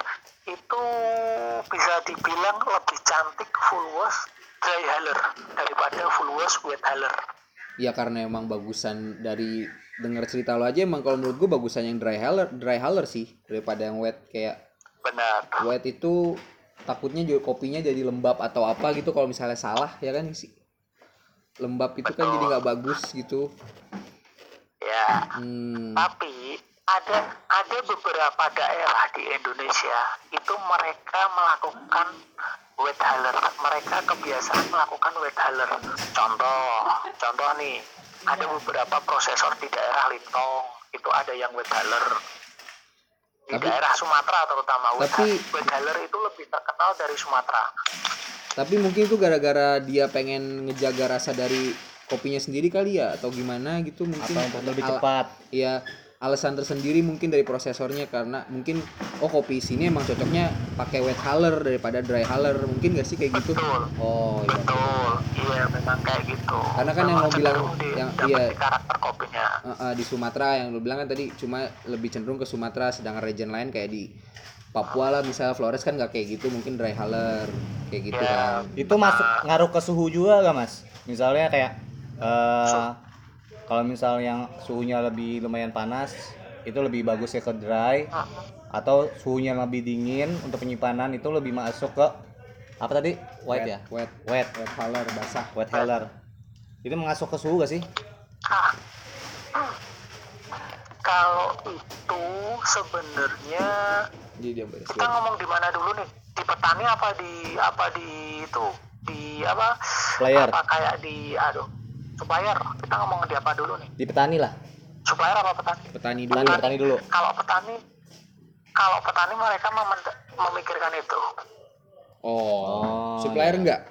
bisa dibilang lebih cantik full wash dry haler daripada full wash wet haler. Ya karena emang bagusan dari denger cerita lo aja emang kalau menurut gue bagusan yang dry haler, dry haler sih daripada yang wet kayak Benar. wet itu takutnya juga kopinya jadi lembab atau apa gitu kalau misalnya salah ya kan sih. Lembab itu kan jadi nggak bagus gitu. Ya. Hmm. Tapi ada ada beberapa daerah di Indonesia itu mereka melakukan wet haler. Mereka kebiasaan melakukan wet haler. Contoh, contoh nih, ada beberapa prosesor di daerah Lintong itu ada yang wet haler. Di Tapi- daerah Sumatera terutama Tapi- wet haler itu lebih terkenal dari Sumatera. Tapi mungkin itu gara-gara dia pengen ngejaga rasa dari kopinya sendiri kali ya atau gimana gitu mungkin Atau untuk lebih cepat. Iya, alasan tersendiri mungkin dari prosesornya karena mungkin oh kopi sini emang cocoknya pakai wet haler daripada dry haler. Mungkin gak sih kayak gitu? Betul. Oh iya. Betul, iya memang kayak gitu. Karena kan yang Memang lo bilang- cenderung di, yang- iya. karakter kopinya. Eh, eh, di Sumatera yang lu bilang kan tadi cuma lebih cenderung ke Sumatera sedangkan region lain kayak di Papua lah misalnya Flores kan nggak kayak gitu mungkin dry haler kayak gitu Ya. kan. Itu masuk ngaruh ke suhu juga gak mas? Misalnya kayak eh kalau misalnya yang suhunya lebih lumayan panas itu lebih bagus ya ke dry atau suhunya lebih dingin untuk penyimpanan itu lebih masuk ke apa tadi white ya Wet, wet wet haler basah. wet healer itu masuk ke suhu gak sih Ah. Kalau itu sebenarnya kita ngomong di mana dulu nih? Di petani apa di apa di itu? Di apa? Supplier. Apa kayak di aduh supplier. Kita ngomong di apa dulu nih? di petani lah Supplier apa petani? Petani dulu. petani petani dulu Kalau petani kalau petani mereka memikirkan itu. Oh, Oh, supplier iya. enggak?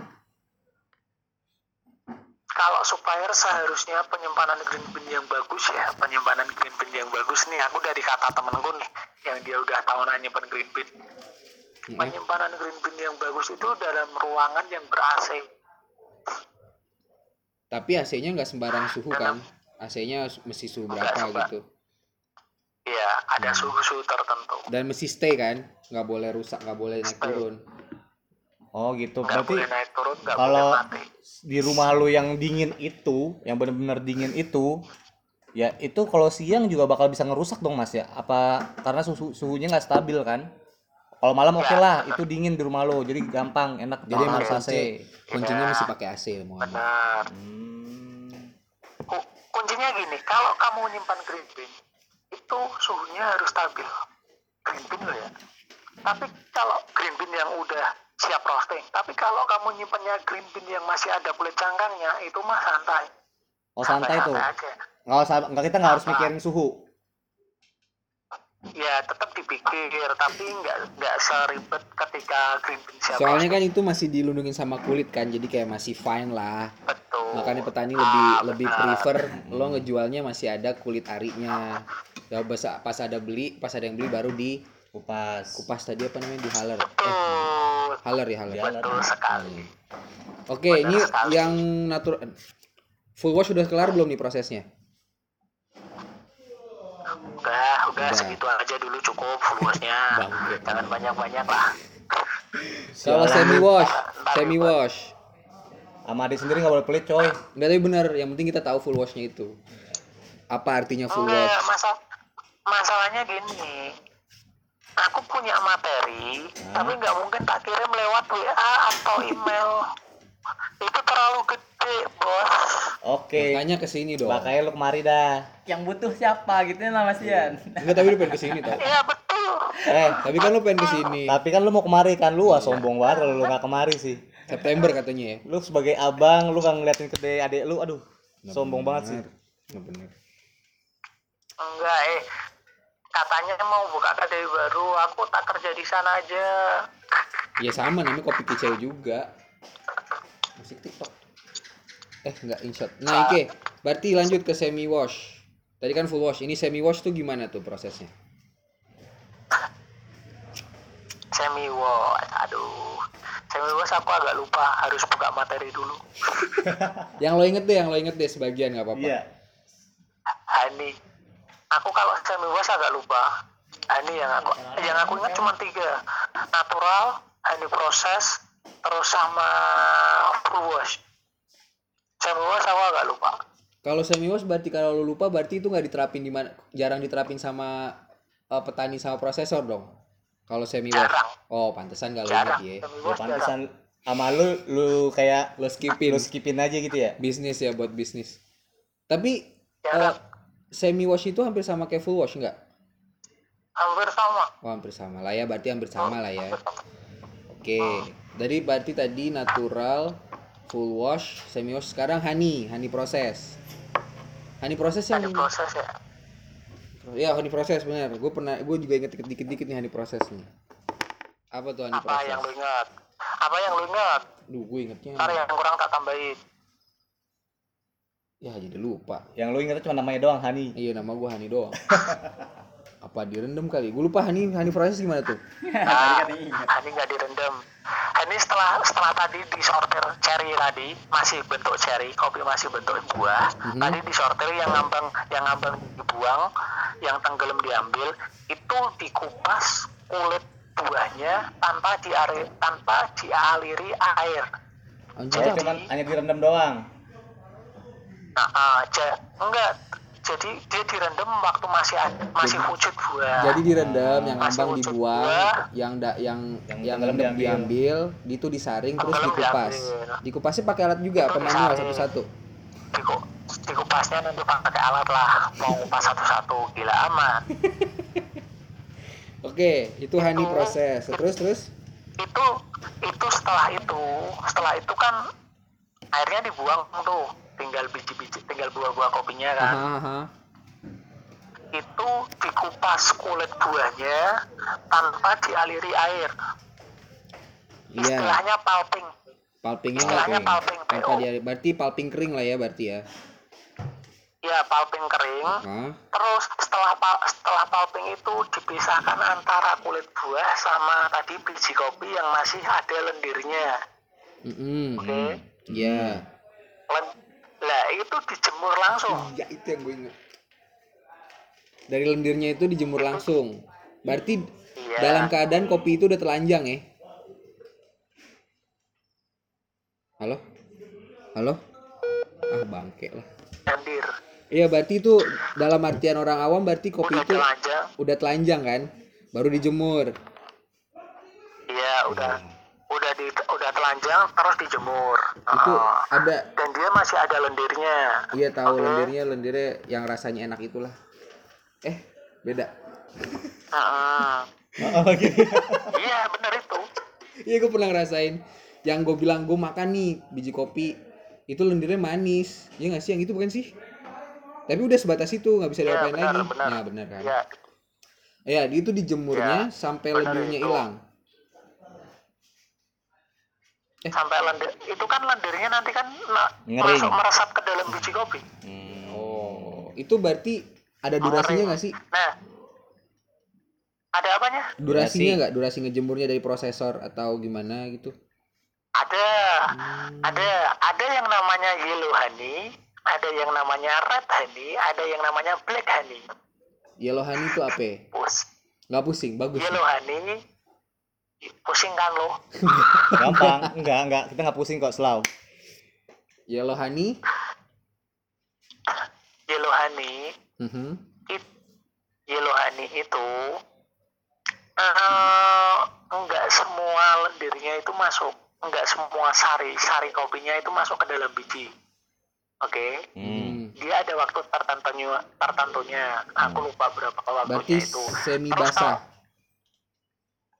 Kalau supplier seharusnya penyimpanan green bean yang bagus ya, penyimpanan green bean yang bagus nih. Aku dari kata temenku nih, yang dia udah tahunan nyimpan green bean. Mm-mm. Penyimpanan green bean yang bagus itu dalam ruangan yang ber AC. Tapi AC-nya nggak sembarang suhu kan? AC-nya mesti suhu berapa sembar- gitu? Ya, ada Hmm. suhu-suhu tertentu. Dan mesti stay kan? Nggak boleh rusak, nggak boleh naik Stay. turun. Oh gitu Nggak berarti boleh naik turun, nggak kalau- boleh mati. di rumah lu yang dingin itu yang bener-bener dingin itu ya itu kalau siang juga bakal bisa ngerusak dong mas ya apa karena suhu suhunya nggak stabil kan kalau malam oke Ya, lah itu dingin di rumah lo jadi gampang enak Jadi emang harus AC kunci, kuncinya Ya. mesti pakai AC mau nggak mau. Benar. Hmm. Ku- Kuncinya gini, kalau kamu nyimpan green bean, itu suhunya harus stabil. Green bean lo ya. Tapi kalau green bean yang udah siap roasting, tapi kalau kamu nyimpannya green bean yang masih ada kulit cangkangnya, itu mah santai. oh santai tuh nggak usah nggak kita nggak harus mikirin suhu Ya tetap dipikir, tapi nggak nggak seribet ketika green bean siap Soalnya roasting. kan itu masih dilindungin sama kulit kan, jadi kayak masih fine lah. Betul. Makanya petani lebih Ah, lebih benar. prefer lo ngejualnya masih ada kulit arinya. Ya pas, pas ada beli, pas ada yang beli baru di kupas kupas tadi apa namanya di haler. Eh, haler ya haler. Ya. Betul sekali. Oke, Benar ini sekali. yang natural full wash udah kelar belum nih prosesnya? Udah, udah, Udah. segitu aja dulu cukup followersnya. *laughs* Bangke. Jangan banyak-banyak lah. Kalau semi wash, semi wash. sama adik sendiri nggak boleh pelit coy Enggak tapi bener, yang penting kita tahu full washnya itu. Apa artinya full Enggak, wash? masa masalahnya gini. Aku punya materi, tapi nggak mungkin tak kirim lewat WA atau email. Itu terlalu gede, bos. oke Makanya ke sini dong. makanya lu kemari dah yang butuh siapa gitu lah Mas Ian Enggak tapi lu pengen ke sini tau. Iya betul. eh Tapi kan lu pengen ke sini. tapi kan lu mau kemari kan lu wah sombong banget kalau lu nggak kemari sih September katanya ya. lu sebagai abang lu nggak ngeliatin kedai adik lu aduh Nggak sombong banget sih Nggak bener. Enggak, eh. Katanya mau buka kedai baru, aku tak kerja di sana aja. Ya sama namanya kopi kicau juga. Masih TikTok. Eh enggak inshot. Nah, oke. Berarti lanjut ke semi wash. Tadi kan full wash. Ini semi wash tuh gimana tuh prosesnya? Semi wash, aduh. Semi wash aku agak lupa, harus buka materi dulu. *laughs* Yang lo inget deh, yang lo inget deh sebagian nggak apa-apa. iya Hani. Aku kalau semi wash agak lupa. Hani yang aku yang aku ingat cuma tiga. natural, honey process, terus sama full wash. Semi wash apa gak lupa? Kalau semi wash berarti kalau lu lupa berarti itu nggak diterapin di mana jarang diterapin sama eh, petani sama prosesor dong. Kalau semi wash. Jarang. Oh, pantesan kalau Jarang. ingat ya. Ya, jarang. pantesan sama lu lu kayak Lo skipin. lu skipin aja gitu ya. Bisnis ya buat bisnis. Tapi Jarang. eh, semi wash itu hampir sama kayak full wash enggak? Hampir sama. Oh, hampir sama lah ya, berarti hampir sama lah ya. Oke. Dari berarti tadi natural, full wash, semi wash, sekarang honey, honey proses. Honey proses yang Honey proses ya. Ya, honey proses benar. Gue pernah gue juga inget dikit-dikit nih honey proses nih. Apa tuh honey Apa proses? yang lu ingat? Apa yang lu ingat? Duh, gue ingetnya. Ntar yang kurang tak tambahin. Ya, jadi lupa. Yang lu ingetnya cuma namanya doang Hani. Iya, nama gue honey doang. *laughs* Apa direndam kali? Gue lupa honey honey proses gimana tuh? Hani nggak direndam. Hani setelah setelah tadi disortir cherry tadi masih bentuk cherry, kopi masih bentuk buah. Mhm. Tadi disortir yang ngambang yang ngambang dibuang, yang tenggelam diambil, itu dikupas kulit buahnya tanpa diari tanpa dialiri air. Anjir, Jadi apa? cuma hanya direndam doang. Nah, ah, ja- enggak. Jadi dia direndam waktu masih masih wujud buah. Jadi direndam, yang Masih ngambang wujud dibuang, buah. yang da, yang Yang yang diambil, diambil. itu disaring terus dikupas. diambil. Dikupasnya pakai alat juga, Itu apa manual satu-satu? Diku, dikupasnya nanti pakai alat lah mau kupas satu-satu gila amat *laughs* Oke, itu honey Itu- proses. Terus terus? itu itu setelah itu setelah itu kan airnya dibuang tuh tinggal biji-biji tinggal buah-buah kopinya kan Aha, aha. itu dikupas kulit buahnya tanpa dialiri air Iya, istilahnya pulping pulpingnya istilahnya oke. pulping, Tanpa PO. dia, berarti pulping kering lah ya berarti ya. ya pulping kering Hah? terus setelah setelah pulping itu dipisahkan antara kulit buah sama tadi biji kopi yang masih ada lendirnya Mm-mm. oke Iya. Len- lah itu dijemur langsung Iya itu yang gue ingat. Dari lendirnya itu dijemur langsung. Berarti Iya. dalam keadaan kopi itu udah telanjang ya? Halo? Halo? Ah bangke lah. lendir Iya berarti itu dalam artian orang awam berarti kopi udah itu telanjang udah telanjang kan? Baru dijemur. iya udah udah di udah telanjang terus dijemur Itu Oh. ada dan dia masih ada lendirnya iya tahu Oke. lendirnya lendirnya yang rasanya enak itulah. Eh, beda. Heeh. Oh, gitu. *laughs* iya bener itu Iya gue pernah ngerasain Yang gue bilang gue makan nih biji kopi Itu lendirnya manis Iya gak sih yang itu bukan sih Tapi udah sebatas itu nggak bisa Iya, diapain benar, lagi benar. Nah benar kan ya Ya itu dijemurnya Iya, sampai lendirnya hilang Eh. sampai lendir itu kan lendirnya nanti kan Ngering. masuk meresap ke dalam biji kopi. Hmm. Oh Itu berarti ada durasinya nggak sih? Nah. Ada apanya? Durasinya Durasi. nggak? Durasi ngejemurnya dari prosesor atau gimana gitu? Ada. Hmm. ada ada yang namanya yellow honey ada yang namanya red honey ada yang namanya black honey. Yellow honey itu apa? Pus Nggak pusing bagus. Yellow honey pusing kan lo *laughs* Gampang. Enggak, enggak. Kita nggak pusing kok, Slow. Yellow honey yellow honey Mhm. it, yellow honey itu eh, enggak semua lendirnya itu masuk enggak semua sari sari kopinya itu masuk ke dalam biji oke Hmm. Hmm. dia ada waktu tertentunya tertentunya aku lupa berapa Berarti waktunya itu semi Terus basah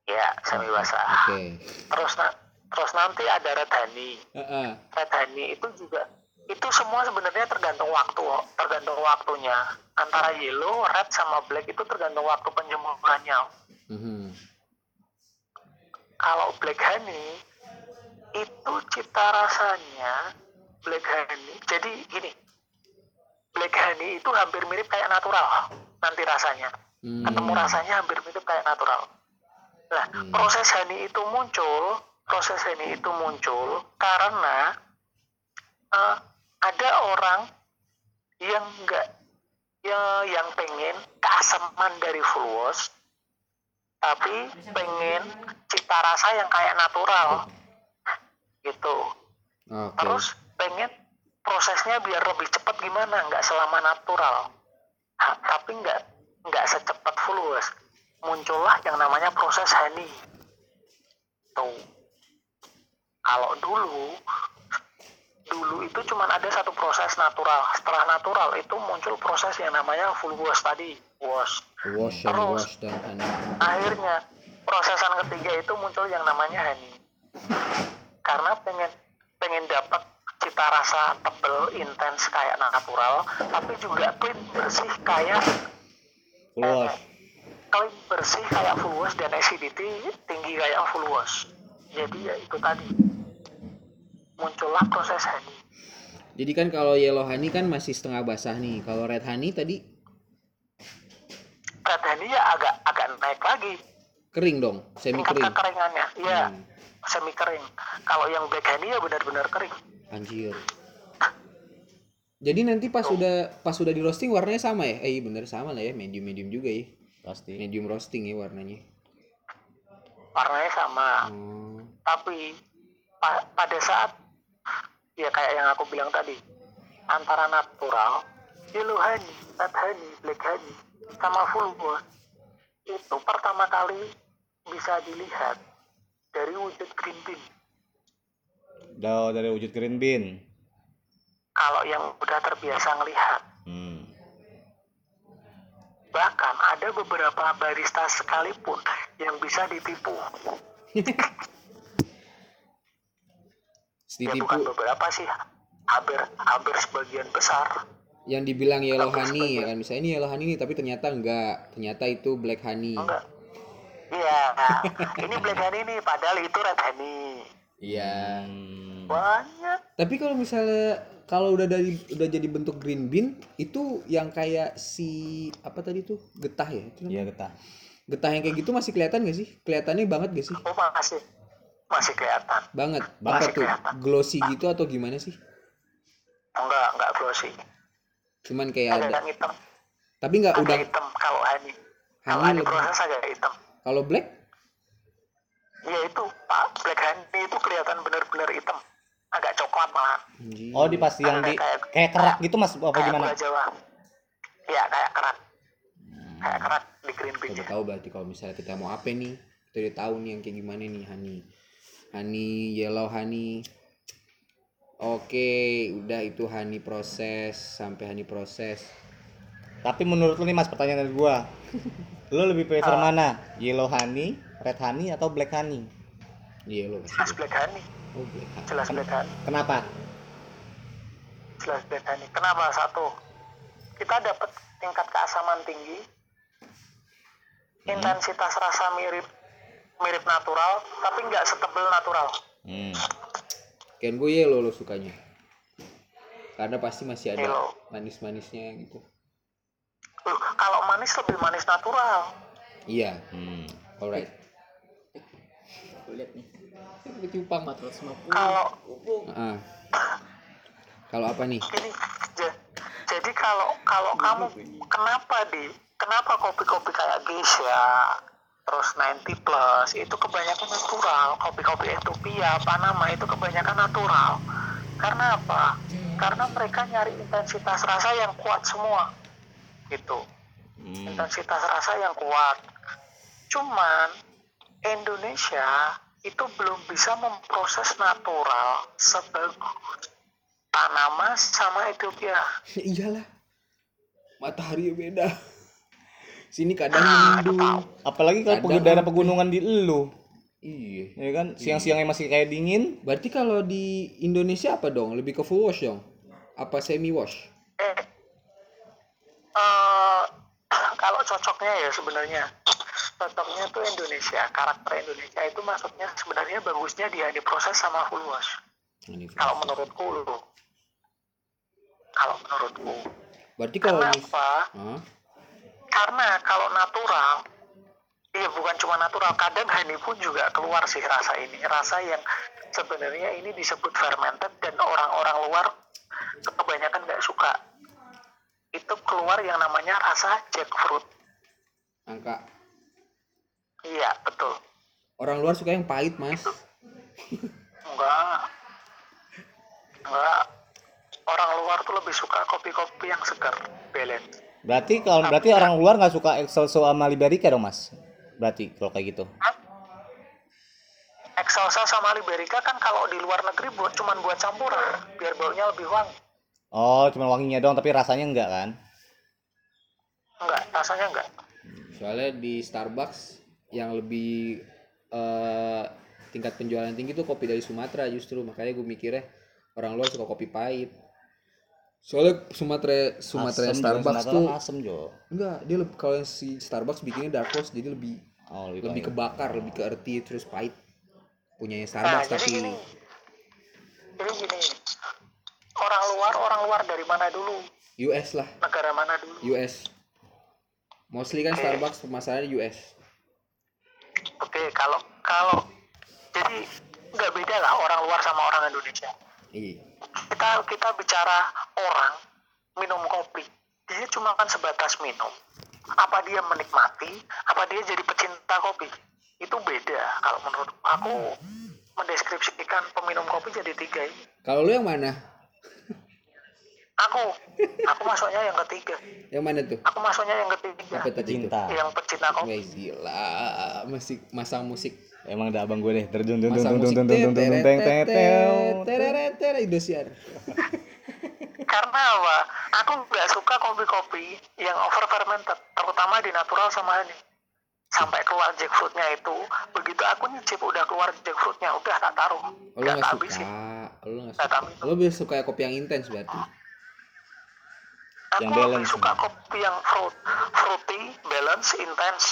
ya semi basah. Oke. Terus na- terus nanti ada red honey Heeh. red honey itu juga itu semua sebenarnya tergantung waktu tergantung waktunya. Antara yellow red sama black itu tergantung waktu penjemurannya Mhm. kalau black honey itu cita rasanya black honey jadi gini black honey itu hampir mirip kayak natural nanti rasanya. Hmm. ketemu rasanya hampir mirip kayak natural nah Hmm. proses honey itu muncul proses honey itu muncul karena eh, ada orang yang enggak ya, yang pengen keasaman dari full wash tapi pengen cita rasa yang kayak natural gitu Oke. terus pengen prosesnya biar lebih cepat gimana nggak selama natural Ha, tapi nggak nggak secepat fulus muncullah yang namanya proses honey tuh kalau dulu dulu itu cuma ada satu proses natural setelah natural itu muncul proses yang namanya full wash tadi wash Wash Terus. wash dan honey. akhirnya prosesan ketiga itu muncul yang namanya honey karena pengen pengen dapat cita rasa tebel intens kayak natural tapi juga clean bersih kayak Full wash. Clean bersih kayak full wash dan acidity tinggi kayak full wash jadi ya itu tadi muncullah proses honey Jadi kan kalau yellow honey kan masih setengah basah nih. Kalau red honey tadi red honey ya agak agak naik lagi kering dong, semi tingkat kering. kekeringannya ya Hmm. semi kering kalau yang black honey ya benar-benar kering Anjir. Jadi nanti pas udah pas udah di roasting warnanya sama ya? Eh iya bener sama lah ya, medium medium juga ya. Pasti. Medium roasting ya warnanya. warnanya sama Oh. tapi pa- pada saat ya kayak yang aku bilang tadi antara natural yellow honey, red honey, black honey sama full wash itu pertama kali bisa dilihat dari wujud green bean dari wujud green bean. kalau yang udah terbiasa ngelihat Hmm. Bahkan ada beberapa barista sekalipun yang bisa ditipu. Ya Ditipu bukan beberapa sih. Hampir hampir sebagian besar. Yang dibilang yellow Hampir honey ya kan? Misalnya ini yellow honey nih tapi ternyata enggak. Ternyata itu black honey. Enggak. Iya. Ini black honey nih padahal itu red honey. Iya. Hmm. banyak. Tapi kalau misalnya kalau udah dari udah jadi bentuk green bean itu yang kayak si apa tadi tuh? Getah ya itu? Iya getah. getah yang kayak gitu masih kelihatan gak sih? Kelihatannya banget gak sih? Oh masih. Masih kelihatan. Banget. Apa Masih tuh? kelihatan. glossy gitu atau gimana sih? Enggak enggak glossy. Cuman kayak ada ada yang hitam. Tapi nggak ada udah hitam. Kalau honey kalau lebih. proses agak hitam. Kalau black? Ya itu pak. Black honey itu kelihatan benar-benar hitam agak coklat malah. Oh di pasti yang di Kayak- kayak kerak gitu mas apa kayak gimana? gula jawa. Iya kayak kerak. Kayak kerak di green bean Udah tahu berarti kalau misalnya kita mau apa nih? Kita udah tahu nih yang kayak gimana nih honey honey yellow honey oke udah itu honey proses sampai honey proses. Tapi menurut lu nih mas pertanyaan dari gua, *laughs* lu lebih prefer mana? Yellow honey, red honey atau black honey? yellow. Jelas black honey oh jelas honey Kenapa? jelas black honey kenapa? Satu kita dapat tingkat keasaman tinggi. Intensitas rasa mirip mirip natural tapi nggak setebel natural. Hmm. kan gue yellow lo sukanya. Karena pasti masih ada Yellow. manis-manisnya gitu. Loh, kalau manis lebih manis natural. Iya. Hmm. alright. Lihat nih. Cupang 450. kalau Ah. kalau apa nih ini ja- jadi kalau kalau kamu kenapa di kenapa kopi-kopi kayak Geisha terus 90 plus itu kebanyakan natural kopi-kopi Ethiopia Panama itu kebanyakan natural karena apa karena mereka nyari intensitas rasa yang kuat semua gitu Hmm. intensitas rasa yang kuat cuman Indonesia itu belum bisa memproses natural sebagus Panama sama Ethiopia *laughs* iyalah matahari beda. Sini kadang Ah, tahu. Apalagi kalau Kadang daerah pegunungan di elu, iya. Ya kan? Siang-siangnya masih kayak dingin. berarti kalau di Indonesia apa dong? Lebih ke full wash dong? Apa semi wash eh, eh, kalau cocoknya ya sebenarnya cocoknya tuh Indonesia karakter Indonesia itu masuknya sebenarnya bagusnya dia diproses sama full wash kalau menurutku loh kalau menurutku berarti kalau kenapa Hah? karena kalau natural iya bukan cuma natural kadang honey pun juga keluar sih rasa ini. Rasa yang sebenarnya ini disebut fermented dan orang-orang luar kebanyakan nggak suka. Itu keluar yang namanya rasa jackfruit. Angka iya betul. Orang luar suka yang pahit mas. Enggak. Enggak. Orang luar tuh lebih suka kopi-kopi yang segar balance. Berarti kalau berarti orang luar nggak suka Excelso sama Liberica dong mas? Berarti kalau kayak gitu. Excelsa sama Liberica kan kalau di luar negeri buat cuman buat campuran biar baunya lebih wangi. Oh, cuma wanginya doang tapi rasanya enggak kan? enggak rasanya enggak. Soalnya di Starbucks yang lebih eh, tingkat penjualan tinggi tuh kopi dari Sumatera justru. Makanya gue mikirnya orang luar suka kopi pahit. Soalnya Sumatera Sumatera Asem, Starbucks Sumatera tuh kan asem jo. enggak dia lebih kalau yang si Starbucks bikinnya dark roast jadi lebih Oh, lebih, lebih pahit. kebakar lebih ke earthy terus pahit. Punyanya nah Starbucks jadi tapi gini. Jadi gini. Orang luar orang luar dari mana dulu? US lah. Negara mana dulu? US mostly kan Starbucks pemasarannya US oke kalau kalau jadi nggak beda lah orang luar sama orang Indonesia. Iya. Kita kita bicara orang minum kopi dia cuma kan sebatas minum. Apa dia menikmati apa dia jadi pecinta kopi? Itu beda. Kalau menurut aku mendeskripsikan peminum kopi jadi tiga ini. Kalau lu yang mana aku. Aku masuknya yang ketiga. Yang mana tuh? Aku masuknya yang ketiga. Apa tadi tuh? Cinta. yang pecinta kopi Wah gila. Musik masang musik. Emang ada abang gue deh. Terjun dun dun masang dun musik dun dun dun dun dun teng teng teng. tereret Indosiar. Karena apa? Aku nggak suka kopi-kopi yang over fermented terutama di natural sama ini. Sampai keluar jackfruitnya itu begitu aku nyicip udah keluar jackfruitnya udah tak taruh. Oh, lu nggak suka, habisin. Lu nggak nggak suka. Lu lebih suka kopi yang intens berarti. Aku Yang balance. suka kopi yang fruit fruity balance intense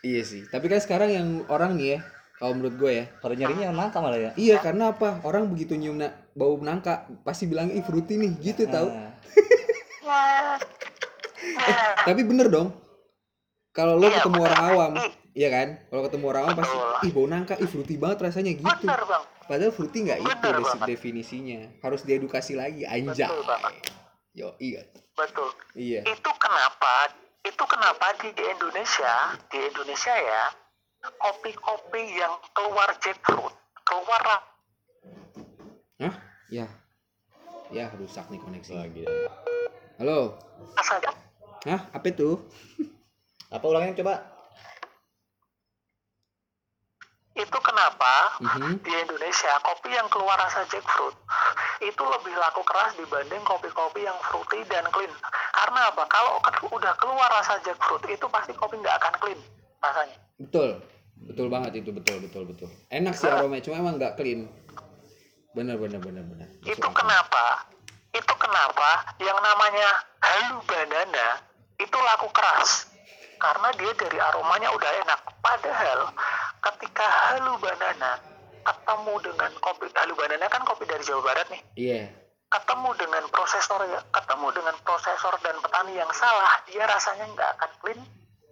Iya sih. Tapi kan sekarang yang orang nih ya, kalau menurut gue ya, Pada nyarinya yang nangka malah ya. iya karena apa? Orang begitu nyium na- bau nangka pasti bilang ih fruity nih, gitu tahu. Nah, Wah. *laughs* Nah, Tapi bener dong. Kalau lo Iya, ketemu bener. orang awam, iya kan? Kalau ketemu orang awam pasti, ih bau nangka, ih fruity banget rasanya gitu. bener bang Padahal fruity nggak itu definisinya. Harus diedukasi lagi, anjay. betul banget Yo, iya. betul Iya. itu kenapa itu kenapa di, di Indonesia di Indonesia ya kopi-kopi yang keluar jackfruit keluar ra- Hah? Ya. Ya, rusak nih koneksi. lagi. Halo. rasanya Hah? Apa itu? *laughs* Apa ulangnya coba? Itu kenapa Mhm. di Indonesia kopi yang keluar rasa jackfruit itu lebih laku keras dibanding kopi-kopi yang fruity dan clean karena apa kalau udah keluar rasa jackfruit itu pasti kopi nggak akan clean rasanya Betul. Betul banget itu, betul, betul, betul. Enak sih aromanya, cuma emang nggak clean. Bener, bener, bener, bener. Masuk itu akal. kenapa itu kenapa yang namanya halu banana itu laku keras karena dia dari aromanya udah enak padahal ketika halu banana ketemu dengan kopi halu banana kan kopi dari Jawa Barat nih Iya. ketemu dengan prosesor ya ketemu dengan prosesor dan petani yang salah dia rasanya nggak akan clean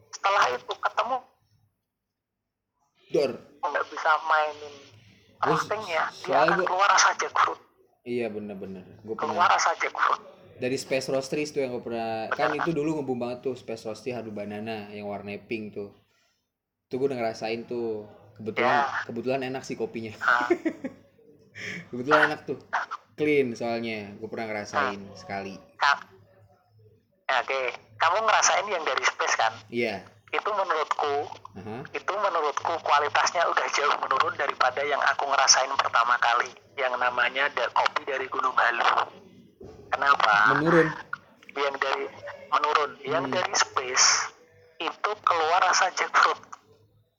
setelah itu ketemu Dor. nggak bisa mainin roastingnya dia akan gua- keluar rasa jackfruit Iya, bener-bener. Keluar pernah rasa jackfruit dari Space Roasteries tuh yang gue pernah kan itu dulu ngebum banget tuh Space Roastery Hadu Banana yang warna pink tuh. Tuh gue udah ngerasain tuh. Kebetulan Ya. kebetulan enak sih kopinya. Nah, *laughs* kebetulan enak tuh. Clean soalnya. Gue pernah ngerasain sekali. Kak. Ya, Oke, kamu ngerasain yang dari space kan? Iya. Itu menurutku, Aha. itu menurutku kualitasnya udah jauh menurun daripada yang aku ngerasain pertama kali, yang namanya da kopi dari Gunung Halu. Kenapa? Menurun. Yang dari menurun, yang Hmm. dari space itu keluar rasa jackfruit,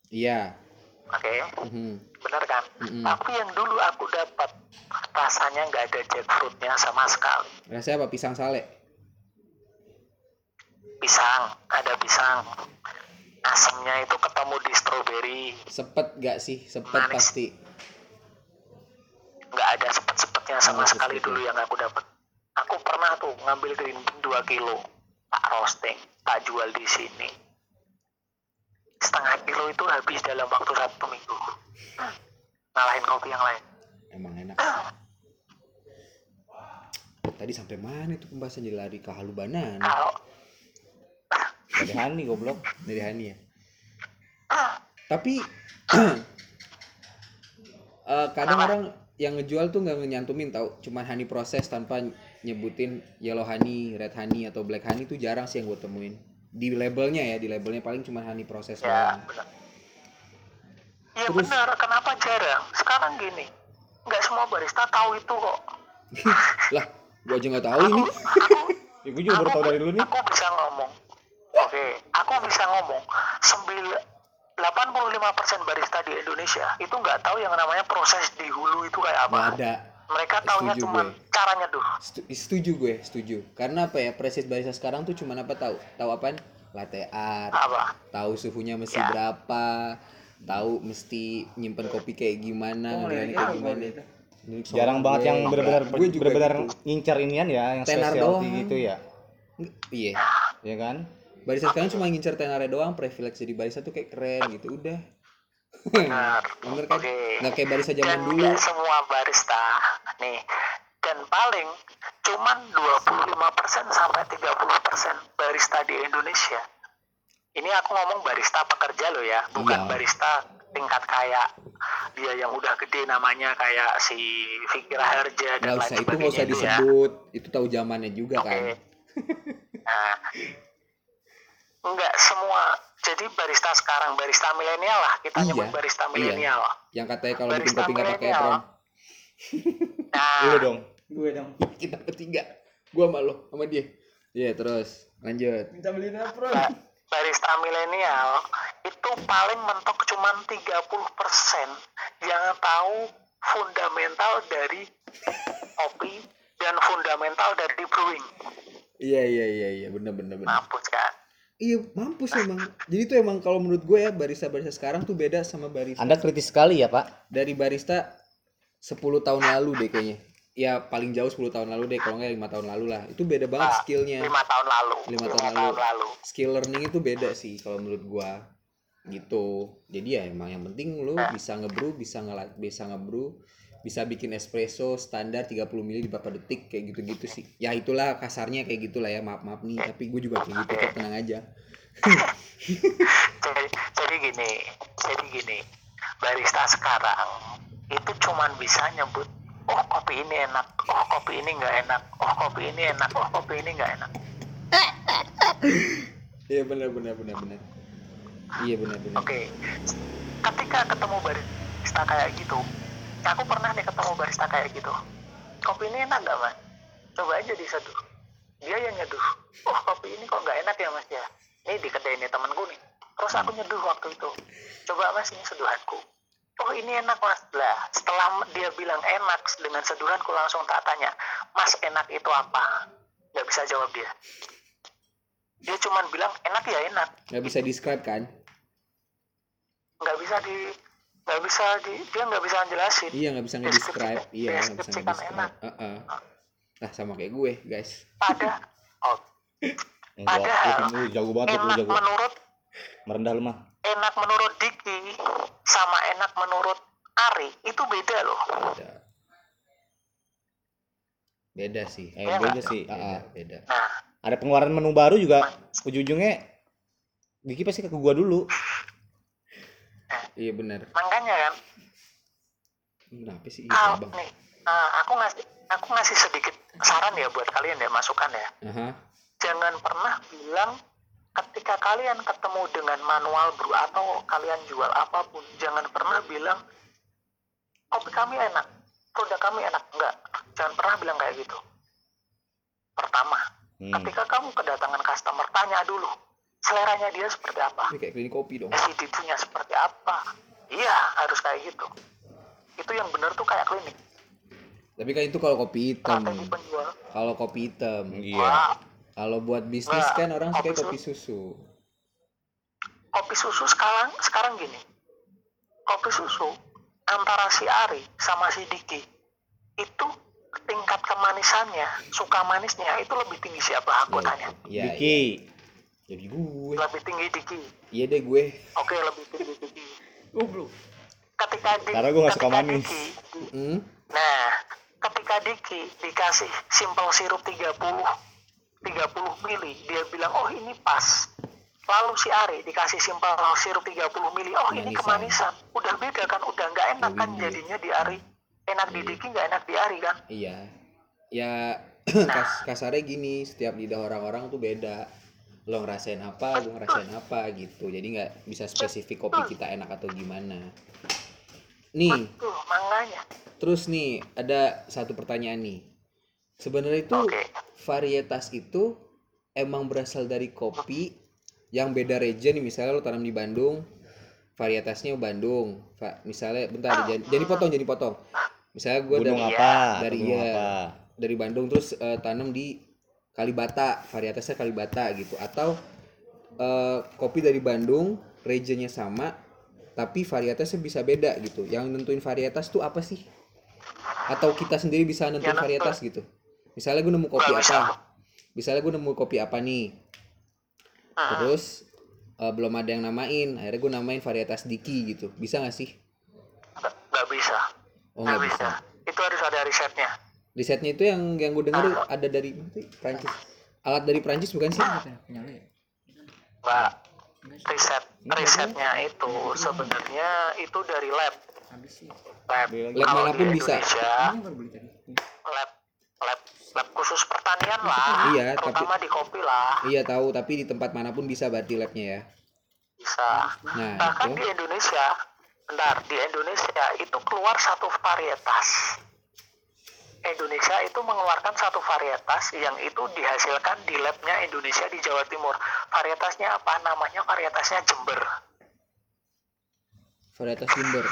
Iya. oke? Mhm. Bener kan? Mm-mm. Tapi yang dulu aku dapat rasanya nggak ada jackfruitnya sama sekali. Rasanya apa? Pisang sale. Pisang, ada pisang. Asamnya itu ketemu di stroberi, Sepet gak sih? Sepet Manis. pasti. nggak ada sepet-sepetnya sama Oh, sekali sepet-sepet. dulu yang aku dapat. Aku pernah tuh ngambil green bean 2 kilo, tak roasting, tak jual di sini. Setengah kilo itu habis dalam waktu satu minggu. Ngalahin kopi yang lain. Emang enak. Tadi sampai mana itu pembahasan jadi lari ke halu banana Kalau Dari Hani goblok. dari Hani ya. Tapi *clears throat* eh, kadang orang yang ngejual tuh nggak nyantumin tau, cuman honey proses tanpa nyebutin yellow honey, red honey atau black honey itu jarang sih yang gue temuin. Di labelnya ya, di labelnya paling cuman honey proses ya doang. benar iya Terus- benar kenapa jarang sekarang gini nggak semua barista tahu itu kok *laughs* lah, gua aja nggak tahu ini. *laughs* Ya, gue juga baru tahu dari lu nih. aku bisa ngomong oke aku bisa ngomong sembilan 85% barista di Indonesia itu nggak tahu yang namanya proses di hulu itu kayak apa. ada. Mereka taunya Setuju cuma gue. cara nyeduh. Setu- Setuju gue, setuju. Karena apa ya? Proses barista sekarang tuh cuman apa tahu? Tahu apaan? Latte art. Apa? Tahu suhunya mesti Ya. berapa. Tahu mesti nyimpen kopi kayak gimana, ngeliatin kayak gimana. Soal Jarang banget yang benar-benar Gue juga benar-benar gitu. ngincar inian ya, yang Tenar specialty doang. gitu ya. Iya. Ya kan? Barista sekarang cuma ngincer tenarnya doang, privilege jadi barista tuh kayak keren gitu, udah. Benar. *laughs* Bener kan? Oke. Nggak kayak barista zaman Dan dulu. nggak semua barista nih. Dan paling cuman 25% sampai 30% barista di Indonesia. Ini aku ngomong barista pekerja loh ya, bukan Iya. barista tingkat kayak dia yang udah gede namanya kayak si Fikra Herja Nggak dan lain usah, itu sebagainya nggak usah itu ya. disebut. Itu tahu zamannya juga Oke. kan. *laughs* Nah, enggak semua. Jadi barista sekarang, barista milenial lah. Kita Iya, nyebut barista iya. milenial. Yang katanya kalau bikin Barista kopi nggak pakai. Nah, Lu dong. gue dong Kita bertiga. Gua sama lo, sama dia. Iya, terus lanjut. minta beliin apron ba- barista milenial itu paling mentok cuman 30% yang tahu fundamental dari kopi dan fundamental dari brewing. Iya, iya, iya, iya, bener bener bener. Mampus kan? Iya, mampus emang. Jadi tuh emang kalau menurut gue ya barista-barista sekarang tuh beda sama barista Anda kritis sekali ya, Pak. dari barista 10 tahun lalu deh kayaknya. Ya paling jauh 10 tahun lalu deh, kalau nggak lima tahun lalu lah. Itu beda banget Ah, skillnya. Lima tahun lalu. Lima tahun tahun, lalu. lalu. Skill learning itu beda sih kalau menurut gua. Gitu. Jadi ya emang yang penting lu Nah. bisa ngebrew, bisa ngela bisa ngebrew, bisa bikin espresso standar 30 ml di berapa detik kayak gitu-gitu sih. Ya itulah kasarnya kayak gitulah ya. Maaf-maaf nih, tapi gue juga kayak gitu kok, tenang aja. *laughs* Jadi, jadi gini, jadi gini. Barista sekarang itu cuman bisa nyebut oh kopi ini enak, oh kopi ini nggak enak, oh kopi ini enak, oh kopi ini nggak enak. *laughs* Iya benar benar benar benar. Iya benar benar. Oke, ketika ketemu barista kayak gitu, aku pernah nih ketemu barista kayak gitu. Kopi ini enak gak mas? Coba aja diseduh. Dia yang nyeduh. Oh kopi ini kok nggak enak ya mas ya? Ini di kedai ini temanku nih. Terus aku nyeduh waktu itu. Coba mas ini seduhanku. Oh ini enak mas. Lah setelah dia bilang enak dengan seduhanku langsung tak tanya, mas enak itu apa? Gak bisa jawab dia. Dia cuman bilang enak ya enak. Nggak bisa describe kan? nggak bisa di nggak bisa di dia nggak bisa jelasin Iya nggak bisa nge-describe. Iya nggak bisa nge-describe. enak. Heeh. Nah sama kayak gue guys. pada oh, Padahal, jago banget enak jago. menurut Merendah lu mah. enak menurut Diki sama enak menurut Ari itu beda loh Beda. Beda sih. Eh, beda nggak? sih. Beda, Ah, beda. nah Ada pengeluaran menu baru juga ujung-ujungnya Diki pasti ke gua dulu. Iya benar. makanya kan Kenapa sih ah, iya, Bang? nih ah, aku ngasih aku ngasih sedikit saran ya buat kalian ya masukan ya Aha. jangan pernah bilang ketika kalian ketemu dengan manual brew atau kalian jual apa pun jangan pernah bilang kopi kami enak produk kami enak enggak jangan pernah bilang kayak gitu pertama Hmm. ketika kamu kedatangan customer tanya dulu seleranya dia seperti apa Ini kayak klinik kopi dong. acidity-nya seperti apa iya harus kayak gitu itu yang benar tuh kayak klinik Tapi kan itu kalau kopi hitam. Kalau kopi hitam. Iya. Wah, Kalau buat bisnis Nah, kan orang suka kopi susu. kopi susu sekarang sekarang gini kopi susu antara si Ari sama si Diki itu tingkat kemanisannya suka manisnya itu lebih tinggi siapa aku tanya Iya. iya. Diki. Jadi gue. lebih tinggi Diki Iya deh gue. oke lebih tinggi Diki goblok ketika Diki Karena gua nggak suka manis. Diki, Hmm? nah ketika Diki dikasih simple sirup 30 30 mili dia bilang oh ini pas lalu si Ari dikasih simpel sirup 30 mili oh ini Kemanisan. kemanisan udah beda kan udah nggak enak kan Lebih. jadinya di Ari enak di Diki nggak enak di Ari kan Iya. Ya *clears throat* kas kasarnya gini, setiap lidah orang-orang tuh beda. Lo ngerasain apa, gue ngerasain apa gitu. Jadi nggak bisa spesifik kopi kita enak atau gimana. Nih, makanya terus nih ada satu pertanyaan nih. Sebenarnya itu oke. varietas itu emang berasal dari kopi yang beda region misalnya lo tanam di Bandung varietasnya Bandung. Fa- misalnya bentar jadi, jadi potong jadi potong. Misalnya gue gunung dari, apa? dari iya. apa? dari Bandung terus eh, tanam di Kalibata. Varietasnya Kalibata gitu. Atau eh, kopi dari Bandung regionnya sama tapi varietasnya bisa beda gitu. Yang nentuin varietas tuh apa sih? Atau kita sendiri bisa nentuin nentuin. varietas gitu misalnya gue nemu kopi apa. Misalnya gue nemu kopi apa nih? Hmm. terus eh, belum ada yang namain. Akhirnya gue namain varietas Diki gitu. Bisa gak sih? Nggak bisa. Oh nggak bisa. bisa. Itu harus ada risetnya. Risetnya itu yang yang gue dengar ada dari? Prancis alat dari Prancis bukan sih? Punya lu ya? Mbak, riset risetnya itu sebenarnya itu dari lab. Habis sih. Lab. Lab mana pun bisa. Indonesia ini baru beli tadi lab khusus pertanian lah. Iya, tapi- terutama di kopi lah. Iya tahu tapi di tempat mana pun bisa berarti labnya ya. Bisa. Nah bahkan itu. di Indonesia bentar di Indonesia itu keluar satu varietas. Indonesia itu mengeluarkan satu varietas yang itu dihasilkan di labnya Indonesia di Jawa Timur. Varietasnya apa? Namanya varietasnya Jember. Varietas Jember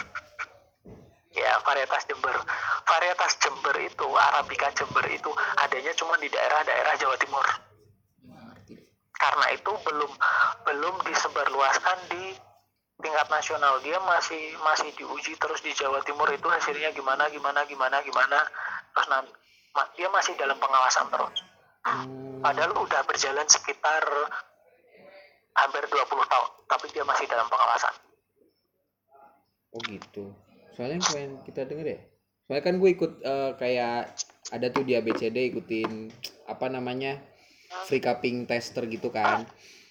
ya varietas Jember. Varietas Jember itu Arabica Jember itu adanya cuma di daerah-daerah Jawa Timur. Karena itu belum belum disebarluaskan di tingkat nasional. Dia masih masih diuji terus di Jawa Timur itu hasilnya gimana gimana gimana gimana. Terus nanti dia masih dalam pengawasan terus. Padahal udah berjalan sekitar hampir 20 tahun tapi dia masih dalam pengawasan. Oh gitu soalnya yang kita denger ya soalnya kan gue ikut eh, kayak ada tuh di ABCD ikutin apa namanya free cupping tester gitu kan.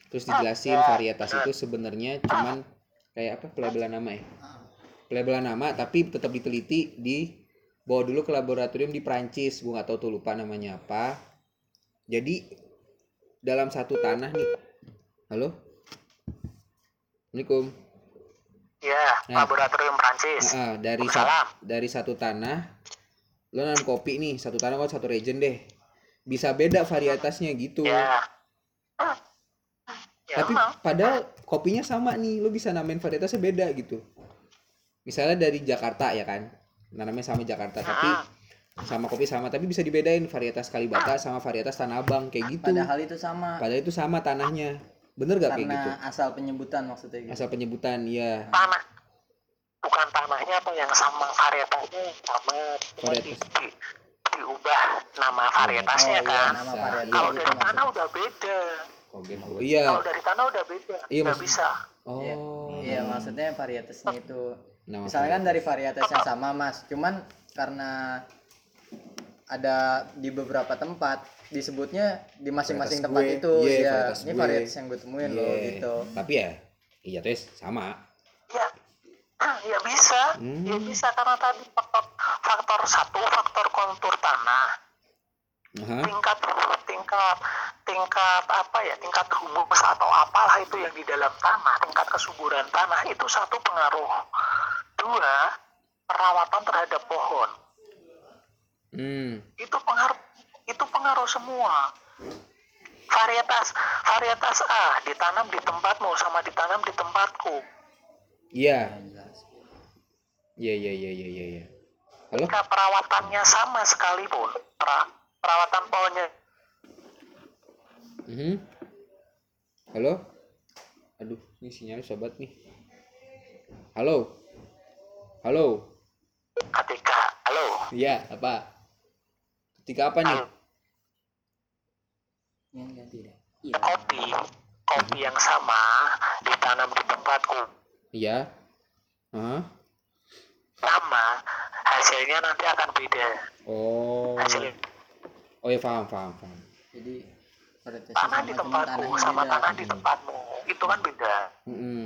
Terus dijelasin varietas itu sebenarnya cuman kayak apa pelabelan nama ya. Pelabelan nama tapi tetap diteliti di bawa dulu ke laboratorium di Prancis gue nggak tahu tuh lupa namanya apa. Jadi dalam satu tanah nih. Halo? Assalamualaikum ya Nah. laboratorium Prancis Ah, dari sat- dari satu tanah lo nanam kopi nih satu tanah kok satu region deh. Bisa beda varietasnya gitu. Ya ya tapi emang. padahal kopinya sama nih lo bisa namain varietasnya beda gitu. Misalnya dari Jakarta ya kan nanamnya sama Jakarta tapi sama kopi sama tapi bisa dibedain varietas Kalibata sama varietas Tanah Abang kayak gitu. Padahal itu sama. Padahal itu sama tanahnya bener gak kayak karena gitu asal penyebutan maksudnya gitu asal penyebutan ya tanah bukan tanahnya apa yang sama varietasnya sama Varietas. di- diubah nama varietasnya Oh, iya, kan nama Bisa. varietas kalau gitu dari maksudnya. tanah udah beda oh gitu iya kalau dari tanah udah beda Iya, maksud- bisa oh Iya. Iya, maksudnya varietasnya itu. Misalnya kan dari varietas yang sama, Mas. Cuman karena ada di beberapa tempat disebutnya di masing-masing tempat gue. itu. Iya, Iya, varietas ini varietas yang gue temuin loh Iya. gitu. tapi ya iya terus sama ya ya bisa Hmm. ya bisa karena tadi faktor faktor satu faktor kontur tanah Aha. tingkat tingkat tingkat apa ya tingkat humus atau apalah itu yang di dalam tanah tingkat kesuburan tanah itu satu pengaruh dua perawatan terhadap pohon Hmm. itu pengaruh itu pengaruh semua varietas varietas A ditanam di tempatmu sama ditanam di tempatku Iya. Iya iya iya iya iya. iya. Halo? jika perawatannya sama sekalipun pra- perawatan pohonnya Mhm. Halo? Aduh, ini sinyalnya sobat nih. Halo? Halo? ketika halo Iya, apa? Ketika apa nih? Yang ganti deh. Iya. kopi kopi yang sama ditanam di tempatku Iya. Hah? sama hasilnya nanti akan beda Oh. hasil Oh ya paham paham paham. Jadi tanah sama, di tempatku sama beda. tanah di tempatmu itu kan beda Mm-mm.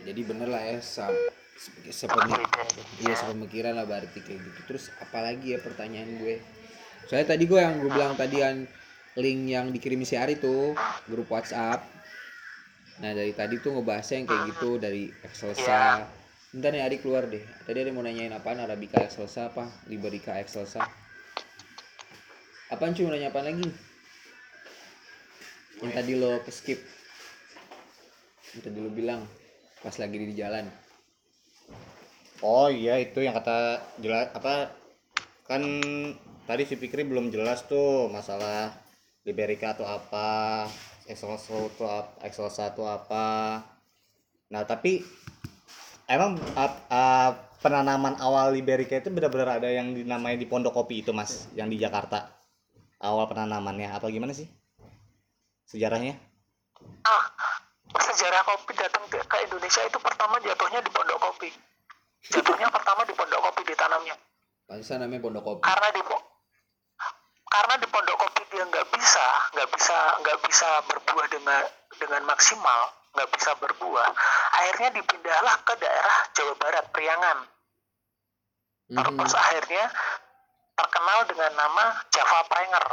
jadi bener lah ya sam se- sepemi- beda iya sepemikiran lah berarti kayak gitu terus apalagi ya pertanyaan gue soalnya tadi gue yang gue bilang tadi kan link yang dikirim si Ari tuh grup WhatsApp. Nah dari tadi tuh ngebahasnya yang kayak gitu dari Excelsa. Bentar nih Ari keluar deh. Tadi ada yang mau nanyain apaan? Arabica Excelsa apa? Liberica Excelsa. Apaan cuy mau nanya apaan lagi? Yang tadi lo ke skip yang tadi lo bilang pas lagi di jalan. Oh iya itu yang kata jelas apa kan tadi si Fikri belum jelas tuh masalah Liberica atau apa, Excelsa itu apa, Excelsa itu apa. Nah tapi emang ap- ap- penanaman awal Liberica itu benar-benar ada yang dinamai di Pondok Kopi itu mas, yang di Jakarta. Awal penanamannya apa gimana sih sejarahnya? ah sejarah kopi datang ke, ke Indonesia itu pertama jatuhnya di pondok kopi jatuhnya pertama di pondok kopi ditanamnya pantesan namanya pondok kopi karena di karena di pondok kopi dia nggak bisa nggak bisa nggak bisa berbuah dengan dengan maksimal nggak bisa berbuah akhirnya dipindahlah ke daerah Jawa Barat Priangan Mhm. terus akhirnya terkenal dengan nama Java Prenger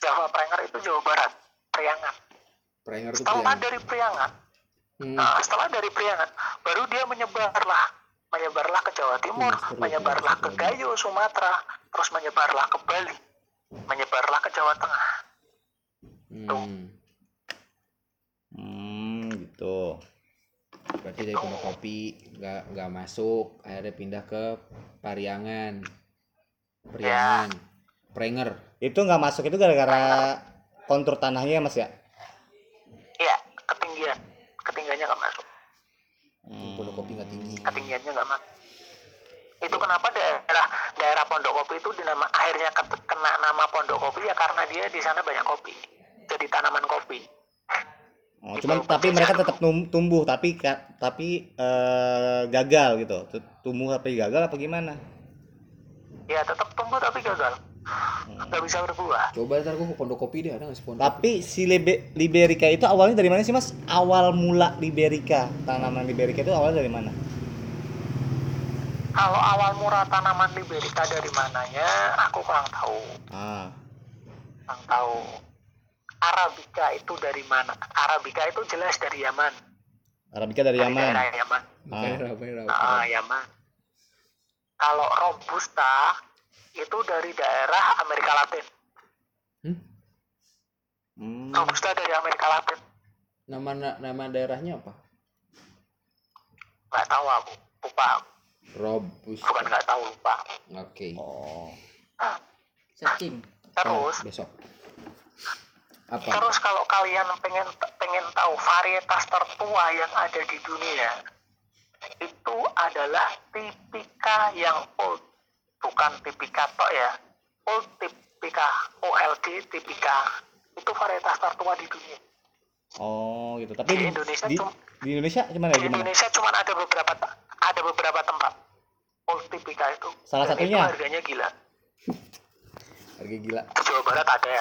Java Prenger itu Jawa Barat Priangan Prenger tuh setelah Priang. dari Priangan Hmm. Nah, setelah dari Priangan, baru dia menyebarlah, menyebarlah ke Jawa Timur, menyebarlah ke. Gayo, Sumatera, terus menyebarlah ke Bali, menyebarlah ke Jawa Tengah. Hmm. Hmm gitu. Berarti dari kopi nggak nggak masuk, akhirnya pindah ke Pariangan. Priangan. Prenger. Itu nggak masuk itu gara-gara kontur tanahnya ya mas ya? Iya, ketinggian, ketinggiannya nggak masuk, Pondok kopi nggak tinggi. ketinggiannya nggak masuk. Itu kenapa daerah daerah Pondok Kopi itu dinama akhirnya kena nama Pondok Kopi ya karena dia di sana banyak kopi, jadi tanaman kopi. Oh, cuman tapi mereka tetap tumbuh tapi tapi eh, gagal gitu. Tumbuh tapi gagal apa gimana? Ya tetap tumbuh tapi gagal, nggak bisa berbuah. Coba ntar gua ke pondok kopi deh, ada nggak sih pondok kopi? Tapi si Libe- Liberica itu awalnya dari mana sih Mas? Awal mula Liberica, tanaman Liberica itu awalnya dari mana? Kalau awal murah tanaman Liberica dari mananya, aku kurang tahu. Ah, Kurang tahu. Arabica itu dari mana? Arabica itu jelas dari Yaman. Arabica dari Dari Yaman. daerah Yaman. Merah, merah. Ah, Yaman. Kalau Robusta itu dari daerah Amerika Latin. Hmm? Hmm. Robusta dari Amerika Latin. Nama na- nama daerahnya apa? Nggak tahu aku. Lupa. Robus. Bukan nggak tahu lupa. Oke. Oh. searching Terus, Oh, besok. Apa? terus kalau kalian pengen pengen tahu varietas tertua yang ada di dunia, itu adalah tipika yang old, bukan tipika tok ya. Old tipika, OLD tipika. Itu varietas tertua di dunia. Oh, gitu. Tapi Di di, Indonesia di, cum- di Indonesia gimana Di ya gimana? Indonesia cuma ada beberapa ada beberapa tempat. Old itu. Salah Dan satunya? Itu harganya gila. Harga gila. Di Jawa Barat ada.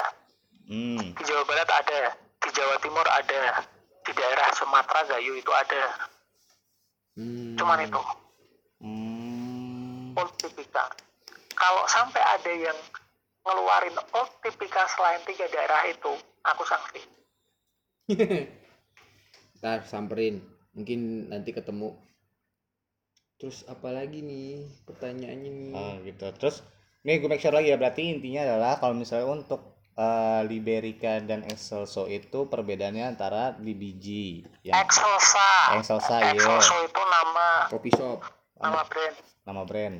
Hmm. Di Jawa Barat ada. Di Jawa Timur ada. Di daerah Sumatera Gayo itu ada. Hmm. Cuman itu. Hmm. Old. Kalau sampai ada yang ngeluarin old selain tiga daerah itu, aku sanksi. *laughs* Ntar samperin. Mungkin nanti ketemu. Terus apa lagi nih pertanyaannya nih? Oh, gitu. Terus nih gue make sure lagi ya berarti intinya adalah kalau misalnya untuk eh, Liberica dan Excelso itu perbedaannya antara di biji yang Excelsa. Excelsa, iya. Excelsa itu nama Kopi shop. nama brand. nama brand.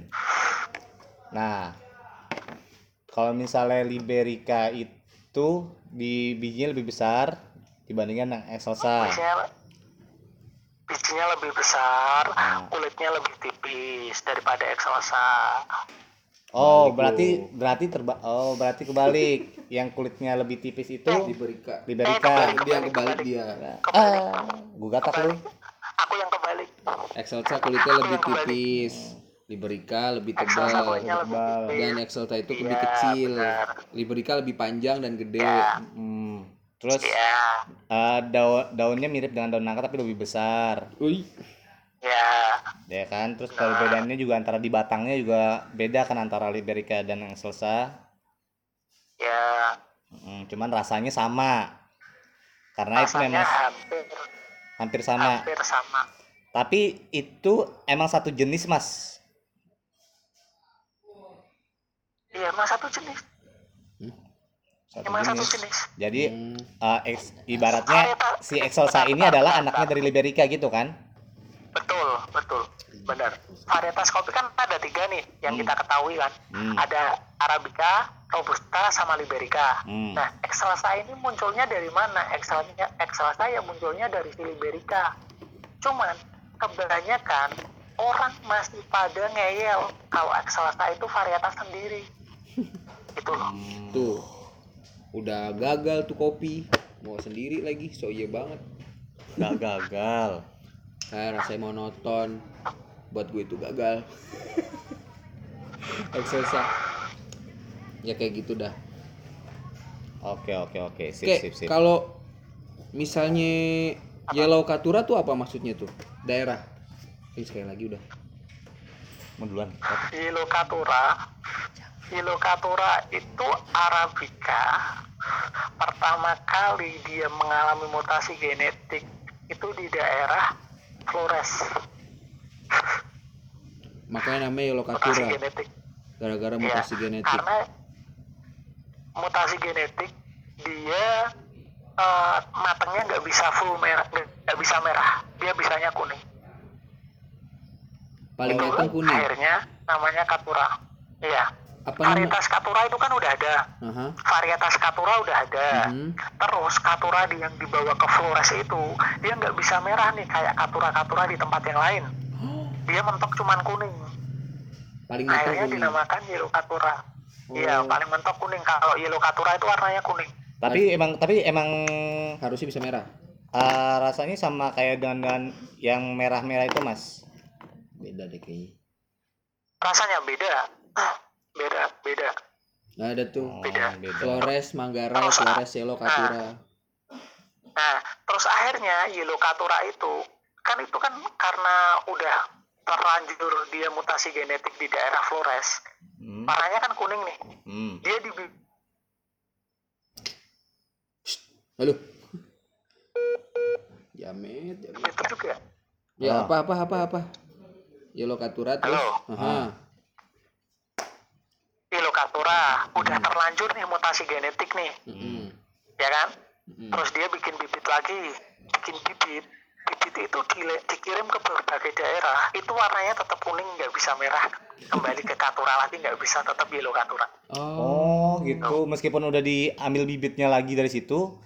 Nah, kalau misalnya Liberica itu di bijinya lebih besar dibandingkan yang Excelsa. Bijinya lebih besar, Hmm. kulitnya lebih tipis daripada Excelsa. Oh, Kebalik berarti lu. berarti terba oh berarti kebalik. *laughs* yang kulitnya lebih tipis itu Liberica. Liberica. kebalik. Dia yang kebalik dia. Ah, gugat aku lu. Aku yang kebalik. Excelsa kulitnya lebih tipis. Liberica lebih tebal lebih tebal. dan Excelsa itu lebih Iya, kecil. benar. Liberica lebih panjang dan gede. Iya. Hmm. Terus Iya, eh, daun daunnya mirip dengan daun nangka tapi lebih besar. Wih, ya. Ya kan? Terus perbedaannya juga antara di batangnya juga beda kan antara Liberica dan Excelsa. Ya, Hmm, cuman rasanya sama. Karena itu rasanya memang hampir hampir sama. hampir sama. Tapi itu emang satu jenis, Mas. Iya, emang satu jenis. Satu Emang satu jenis. jenis. Jadi Hmm. eh, ex- ibaratnya si Excelsa ini adalah anaknya dari Liberica gitu kan? Betul, betul. Benar. Varietas kopi kan ada tiga nih yang kita ketahui kan. Hmm. Ada Arabica, Robusta, sama Liberica. Hmm. Nah, Excelsa ini munculnya dari mana? Excelsa, Excelsa ya munculnya dari si Liberica. Cuman kebanyakan orang masih pada ngeyel kalau Excelsa itu varietas sendiri. *laughs* Itu loh. tuh. Udah gagal tuh kopi. Mau sendiri lagi, so iya banget. Gak gagal. Ah, rasanya monoton. Buat gue itu gagal. *laughs* Excelsa. Ya kayak gitu dah. Oke oke oke sip Oke, sip sip. kalau misalnya Yellow Katura tuh apa maksudnya tuh? Daerah. Ini sekali lagi udah. Mau duluan. Hilokatura Hilokatura itu Arabica. Pertama kali dia mengalami mutasi genetik itu di daerah Flores. Makanya namanya mutasi genetik. Gara-gara ya mutasi genetik. karena mutasi genetik dia eh, matangnya nggak bisa full merah nggak bisa merah. Dia bisanya kuning. Paling Itu matang kuning. akhirnya namanya Katura. Iya Apa varietas Katura itu kan udah ada Aha. varietas Katura udah ada. Mhm. Terus Katura di- yang dibawa ke Flores itu dia nggak bisa merah nih kayak Katura-Katura di tempat yang lain. Dia mentok cuman kuning. Paling Akhirnya kuning. dinamakan Yellow Katura. Iya, Oh. paling mentok kuning. Kalau Yellow Katura itu warnanya kuning. Tapi emang tapi emang Harusnya bisa merah. eh, rasanya sama kayak dengan, dengan yang merah-merah itu, Mas. Beda deh kayaknya. Rasanya beda. Beda, beda. Nggak ada tuh. Oh, Beda. beda. Flores, Manggarai, Terus, Flores, Yellow Katura. Nah, terus akhirnya Yellow Katura itu kan itu kan karena udah terlanjur dia mutasi genetik di daerah Flores. Hmm. Warnanya kan kuning nih. Hmm. Dia di Halo. Jamet, jamet. itu juga. Ya Ah. apa apa apa apa. Yellow Katura terus. Halo. Aha. Ilokatura udah terlanjur nih mutasi genetik nih, Mm-mm. ya kan? Mm-mm. Terus dia bikin bibit lagi, bikin bibit. Bibit itu dile- dikirim ke berbagai daerah. Itu warnanya tetap kuning, nggak bisa merah. Kembali ke katura lagi nggak bisa tetap yellow katura. Oh. Oh, gitu. Meskipun udah diambil bibitnya lagi dari situ,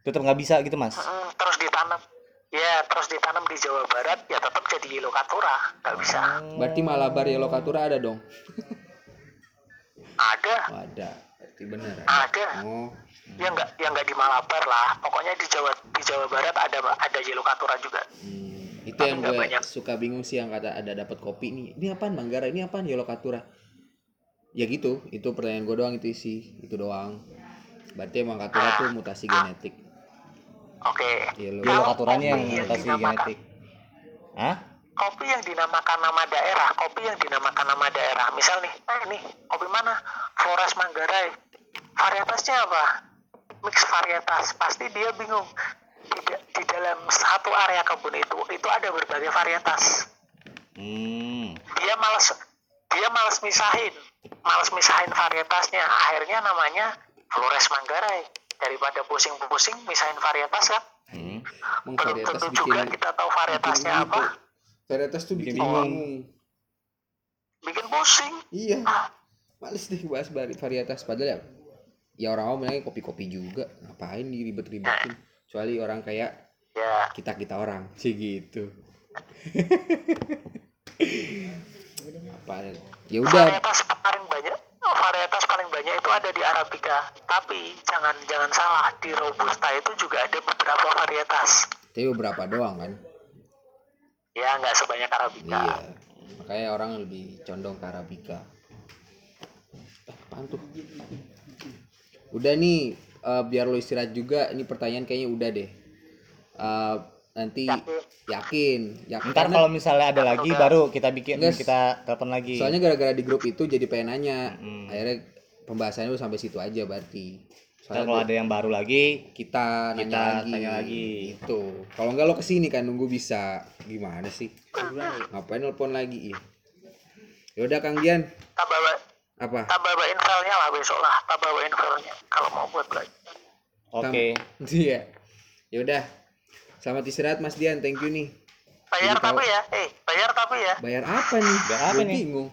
tetap nggak bisa gitu, Mas. Mm, terus ditanam, ya terus ditanam di Jawa Barat, ya tetap jadi yellow katura, nggak bisa. Berarti Malabar Yellow Katura ada dong. *laughs* Ada, ada. Berarti benar. ada. Oh. Ya nggak, ya nggak di Malabar lah. Pokoknya di Jawa di Jawa Barat ada ada yellow katura juga. Hmm, itu Tapi yang gue banyak. suka bingung sih yang kata ada dapat kopi nih. Ini apaan Manggarai? Ini apaan Yellow Katura? Ya gitu, itu pertanyaan gue doang itu sih, itu doang. Berarti emang Katura tuh mutasi genetik. Oke. Yellow. Yellow Kalau katuranya yang mutasi genetik. Hah? Kopi yang dinamakan nama daerah, kopi yang dinamakan nama daerah. Misal nih, eh nih, kopi mana? Flores Manggarai. Varietasnya apa? Mix varietas. Pasti dia bingung. Di, di dalam satu area kebun itu, itu ada berbagai varietas. Hmm. Dia males, dia males misahin, males misahin varietasnya. Akhirnya namanya Flores Manggarai. Daripada pusing-pusing misahin varietas kan? Hmm. Belum tentu bikin juga kita tahu varietasnya apa. gitu. Varietas tuh bikin Bikin bingung. Bikin pusing. Iya. Ah. Males deh bahas vari- varietas padahal ya ya orang orang bilangnya kopi-kopi juga. Ngapain diribet-ribetin? Kecuali orang kayak Ya, kita-kita orang *laughs* sih gitu. apa ya udah varietas paling banyak varietas paling banyak itu ada di arabica tapi jangan jangan salah di robusta itu juga ada beberapa varietas tapi beberapa doang kan ya nggak sebanyak arabica. Iya. Makanya orang lebih condong ke arabica. Eh, apaan tuh? Udah nih eh, biar lo istirahat juga ini pertanyaan kayaknya udah deh. Eh, nanti yakin. yakin. Ntar Karena- kalau misalnya ada lagi baru kita bikin Enggak, kita telepon lagi. soalnya gara-gara di grup itu jadi pengen nanya. Mm. akhirnya pembahasannya udah sampai situ aja berarti. Ntar soalnya kalau ada yang baru lagi, kita, Kita nanya lagi. tanya lagi. itu kalau enggak lo ke sini kan nunggu bisa. Gimana sih? Ngapain nelpon lagi? Ya yaudah kang Dian tak bawa apa? tak bawain filenya lah besok lah. Tak bawain filenya kalau mau buat belajar. Oke. *laughs* iya. Yaudah selamat istirahat Mas Dian. Thank you nih. Bayar Jadi tapi ya? Eh bayar tapi ya? Bayar apa nih? Bayar apa Gua nih? bingung.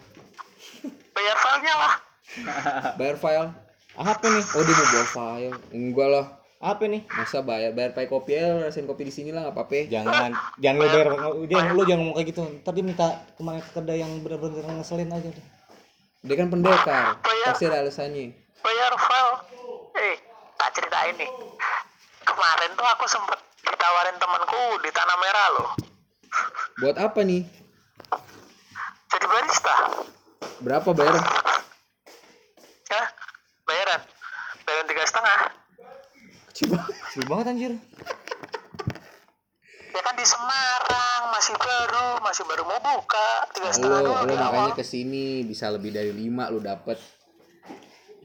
Bayar filenya lah. Bayar file Apa nih? oh dia mau bawa file. Enggak lah. Apa nih? masa bayar bayar pakai kopi lo rasain kopi di sini lah nggak apa-apa. Jangan jangan lu bayar jangan lu jangan ngomong kayak gitu. Tadi minta kemarin ke kedai yang bener-bener ngeselin aja deh. dia kan pendekar Bayar. pasti ada alasannya. Bayar file. Eh tak ceritain nih. Kemarin tuh aku sempet ditawarin temanku di tanah merah loh. Buat apa nih? Jadi barista. Berapa bayar? Ya bayaran. Bayaran tiga setengah. Kecil banget Seru banget anjir. ya kan di Semarang masih baru masih baru mau buka. Tiga setengah lo lo di awal. makanya ke sini bisa lebih dari lima lo dapet.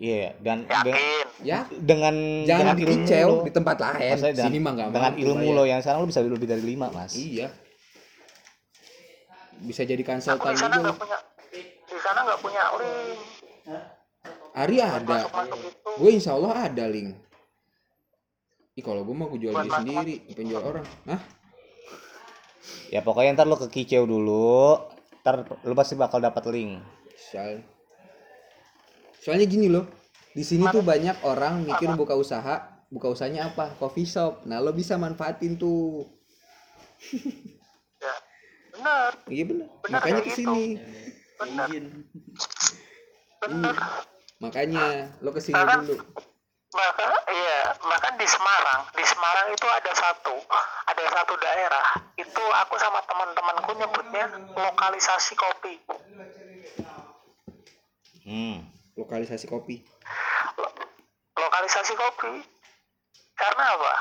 Iya, dan de- yakin ya? dengan jangan dengan lo, di tempat lain. Dengan, sini mah nggak dengan mampu ilmu lo yang sekarang lo bisa lebih dari lima mas. iya. Bisa jadi konsultan di sana juga nggak punya di sana nggak punya link Ari ada. masuk masuk itu. Gue insya Allah ada link Ih kalau gue mau gue jual diri sendiri bukan jual orang. Hah? Ya pokoknya ntar lo ke kicau dulu, ntar lo pasti bakal dapat link. Soal- soalnya gini loh di sini tuh banyak orang mikir buka usaha buka usahanya apa? Coffee shop. Nah lo bisa manfaatin tuh. *laughs* Ya benar. Iya Bener, makanya ke sini benar. Benar makanya lo ke sini Bahkan- dulu. maka *laughs* iya bahkan di Semarang. Di Semarang itu ada satu ada satu daerah. Itu aku sama teman-temanku nyebutnya lokalisasi kopi. Hmm. lokalisasi kopi. Lo- lokalisasi kopi. Karena apa?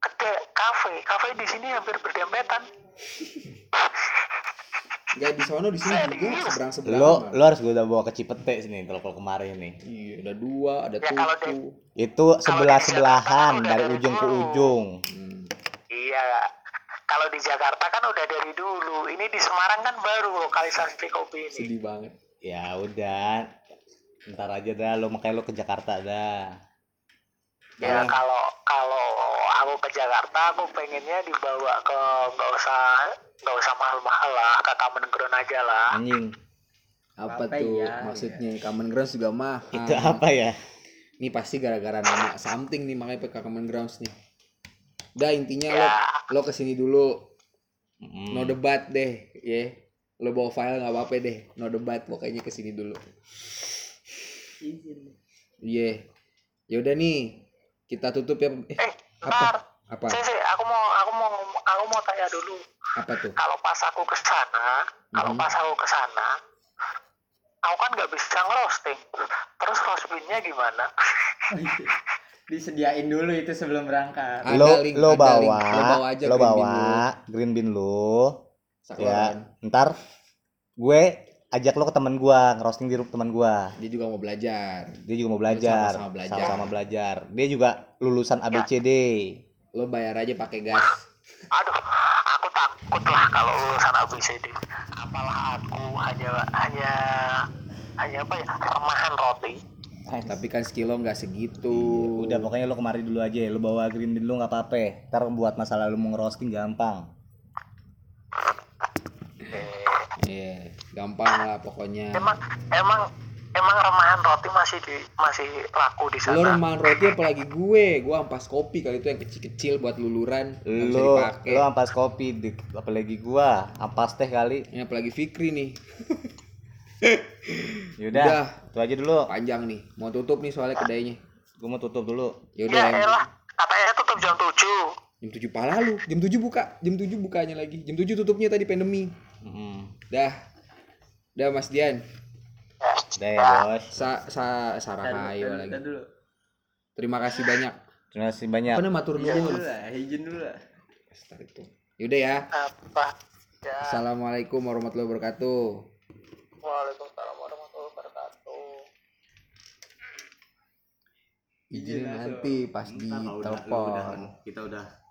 Kedai kafe. Kafe di sini hampir berdempetan *laughs* Enggak di sono di sini juga seberang seberang Lo lo harus gue udah bawa ke Cipete sini kalau kalau kemarin nih. iya ada dua ada Ya, kalau tuku Itu sebelah sebelahan kan dari ujung ke ujung. Hmm. iya kalau di Jakarta kan udah dari dulu ini di Semarang kan baru lokalisasi kopi ini sedih banget Ya udah, ntar aja dah lo makanya lo ke Jakarta dah. Ya Kalau- kalau kalau aku ke Jakarta aku pengennya dibawa ke nggak usah nggak usah mahal-mahal lah ke Taman Ground aja lah. Anjing, apa Apa tuh ya? maksudnya? Common grounds juga mahal. Itu apa ya? ini pasti gara-gara nama something nih makanya PK common grounds nih. Udah intinya lo ya. lo ke sini dulu. Mm. no debat deh ya lo bawa file nggak apa-apa deh. No debat pokoknya ke sini dulu. Iya yaudah nih kita tutup ya eh eh apa? ntar apa? Sih sih aku mau aku mau aku mau tanya dulu. Apa tuh? Kalau pas aku ke sana kalau Mhm. pas aku ke sana aku kan nggak bisa ngerosting. Terus roastbeefnya gimana? *laughs* Disediain dulu itu sebelum berangkat. Ada Lo link, lo ada bawa, link. Lo bawa aja lo green bean bawa green bean lo, Sakloron. ya. Ntar. Gue ajak lo ke teman gua ngerosting di rumah teman gua. dia juga mau belajar Dia juga mau belajar, Sama-sama belajar. sama-sama belajar. Dia juga lulusan ABCD. lo bayar aja pakai gas aduh aku takut lah kalau lulusan ABCD apalah aku hanya hanya hanya apa ya remahan roti tapi kan skill lo nggak segitu Udah pokoknya lo kemari dulu aja, lo bawa green lo nggak apa-apa. Ntar buat masalah lo mau ngerosting gampang. Iya, gampang lah pokoknya. emang emang emang remahan roti masih di masih laku di Lo sana remahan roti apalagi gue, gue ampas kopi kali itu yang kecil-kecil buat luluran, Lo dipakai. lo ampas kopi, di- apalagi gua ampas teh kali. Ini apalagi Fikri nih, *laughs* Yaudah, Udah. itu aja dulu. panjang nih. Mau tutup nih soalnya kedainya. Gue mau tutup dulu. Ya ya udah, elah katanya tutup jam 7 jam 7 pala lu. Jam 7 buka, jam 7 bukanya lagi. Jam 7 tutupnya tadi pandemi. Mm. Dah, Udah Mas Dian. Udah ya bos. Sa sa Sarahayo lagi. dulu Terima kasih banyak. Terima kasih banyak. Apa matur izin nuwun. dulu lah izin dulu lah Start itu. Yaudah ya. apa ya Assalamualaikum warahmatullahi wabarakatuh. Waalaikumsalam warahmatullahi wabarakatuh Izin nanti pas di telepon. kita udah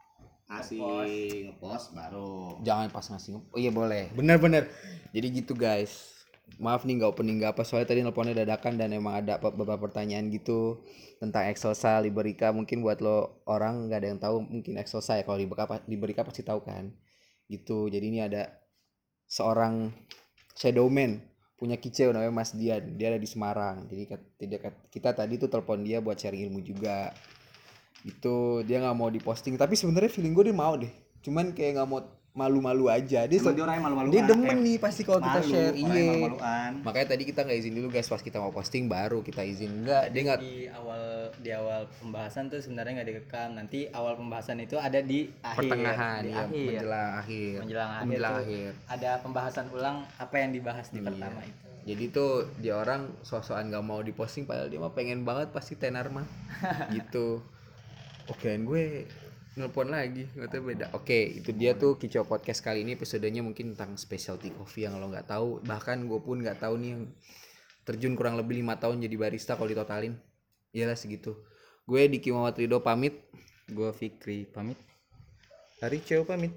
ngasih ngepost baru. Jangan pas ngasih. Oh iya boleh. Bener-bener. Jadi gitu guys. Maaf nih nggak opening nggak apa soalnya tadi nelponnya dadakan dan emang ada beberapa pertanyaan gitu tentang Excelsa Liberica mungkin buat lo orang nggak ada yang tahu mungkin Excelsa ya kalau Liberica Liberica pasti tahu kan gitu jadi ini ada seorang shadowman punya kicau namanya Mas Dian dia ada di Semarang jadi tidak- kita tadi tuh telepon dia buat sharing ilmu juga itu dia nggak mau diposting. Tapi sebenarnya feeling gue dia mau deh. Cuman kayak nggak mau malu-malu aja. Dia Emang dia orang malu-maluan. dia demen nih pasti kalau kita malu, share. iya. makanya tadi kita nggak izin dulu guys. Pas kita mau posting baru kita izin. Enggak dia nggak di awal di awal pembahasan tuh sebenarnya nggak direkam. Nanti awal pembahasan itu ada di akhir. Pertengahan di ya akhir. Menjelang akhir. Menjelang akhir menjelang akhir. ada pembahasan ulang apa yang dibahas di Iya. pertama itu. Jadi tuh dia orang sosokan nggak mau diposting padahal dia mah pengen banget pasti tenar mah. *laughs* Gitu oke gue nelpon lagi nggak beda. Oke itu dia tuh kicau podcast kali ini episodenya mungkin tentang specialty coffee yang lo nggak tahu. Bahkan gue pun nggak tahu nih yang terjun kurang lebih lima tahun jadi barista kalau ditotalin. Iyalah segitu. Gue Diki Muhammad Ridho pamit. Gue Fikri pamit. Hari Cio pamit.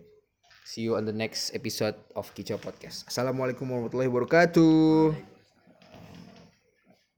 See you on the next episode of Kicau Podcast. Assalamualaikum warahmatullahi wabarakatuh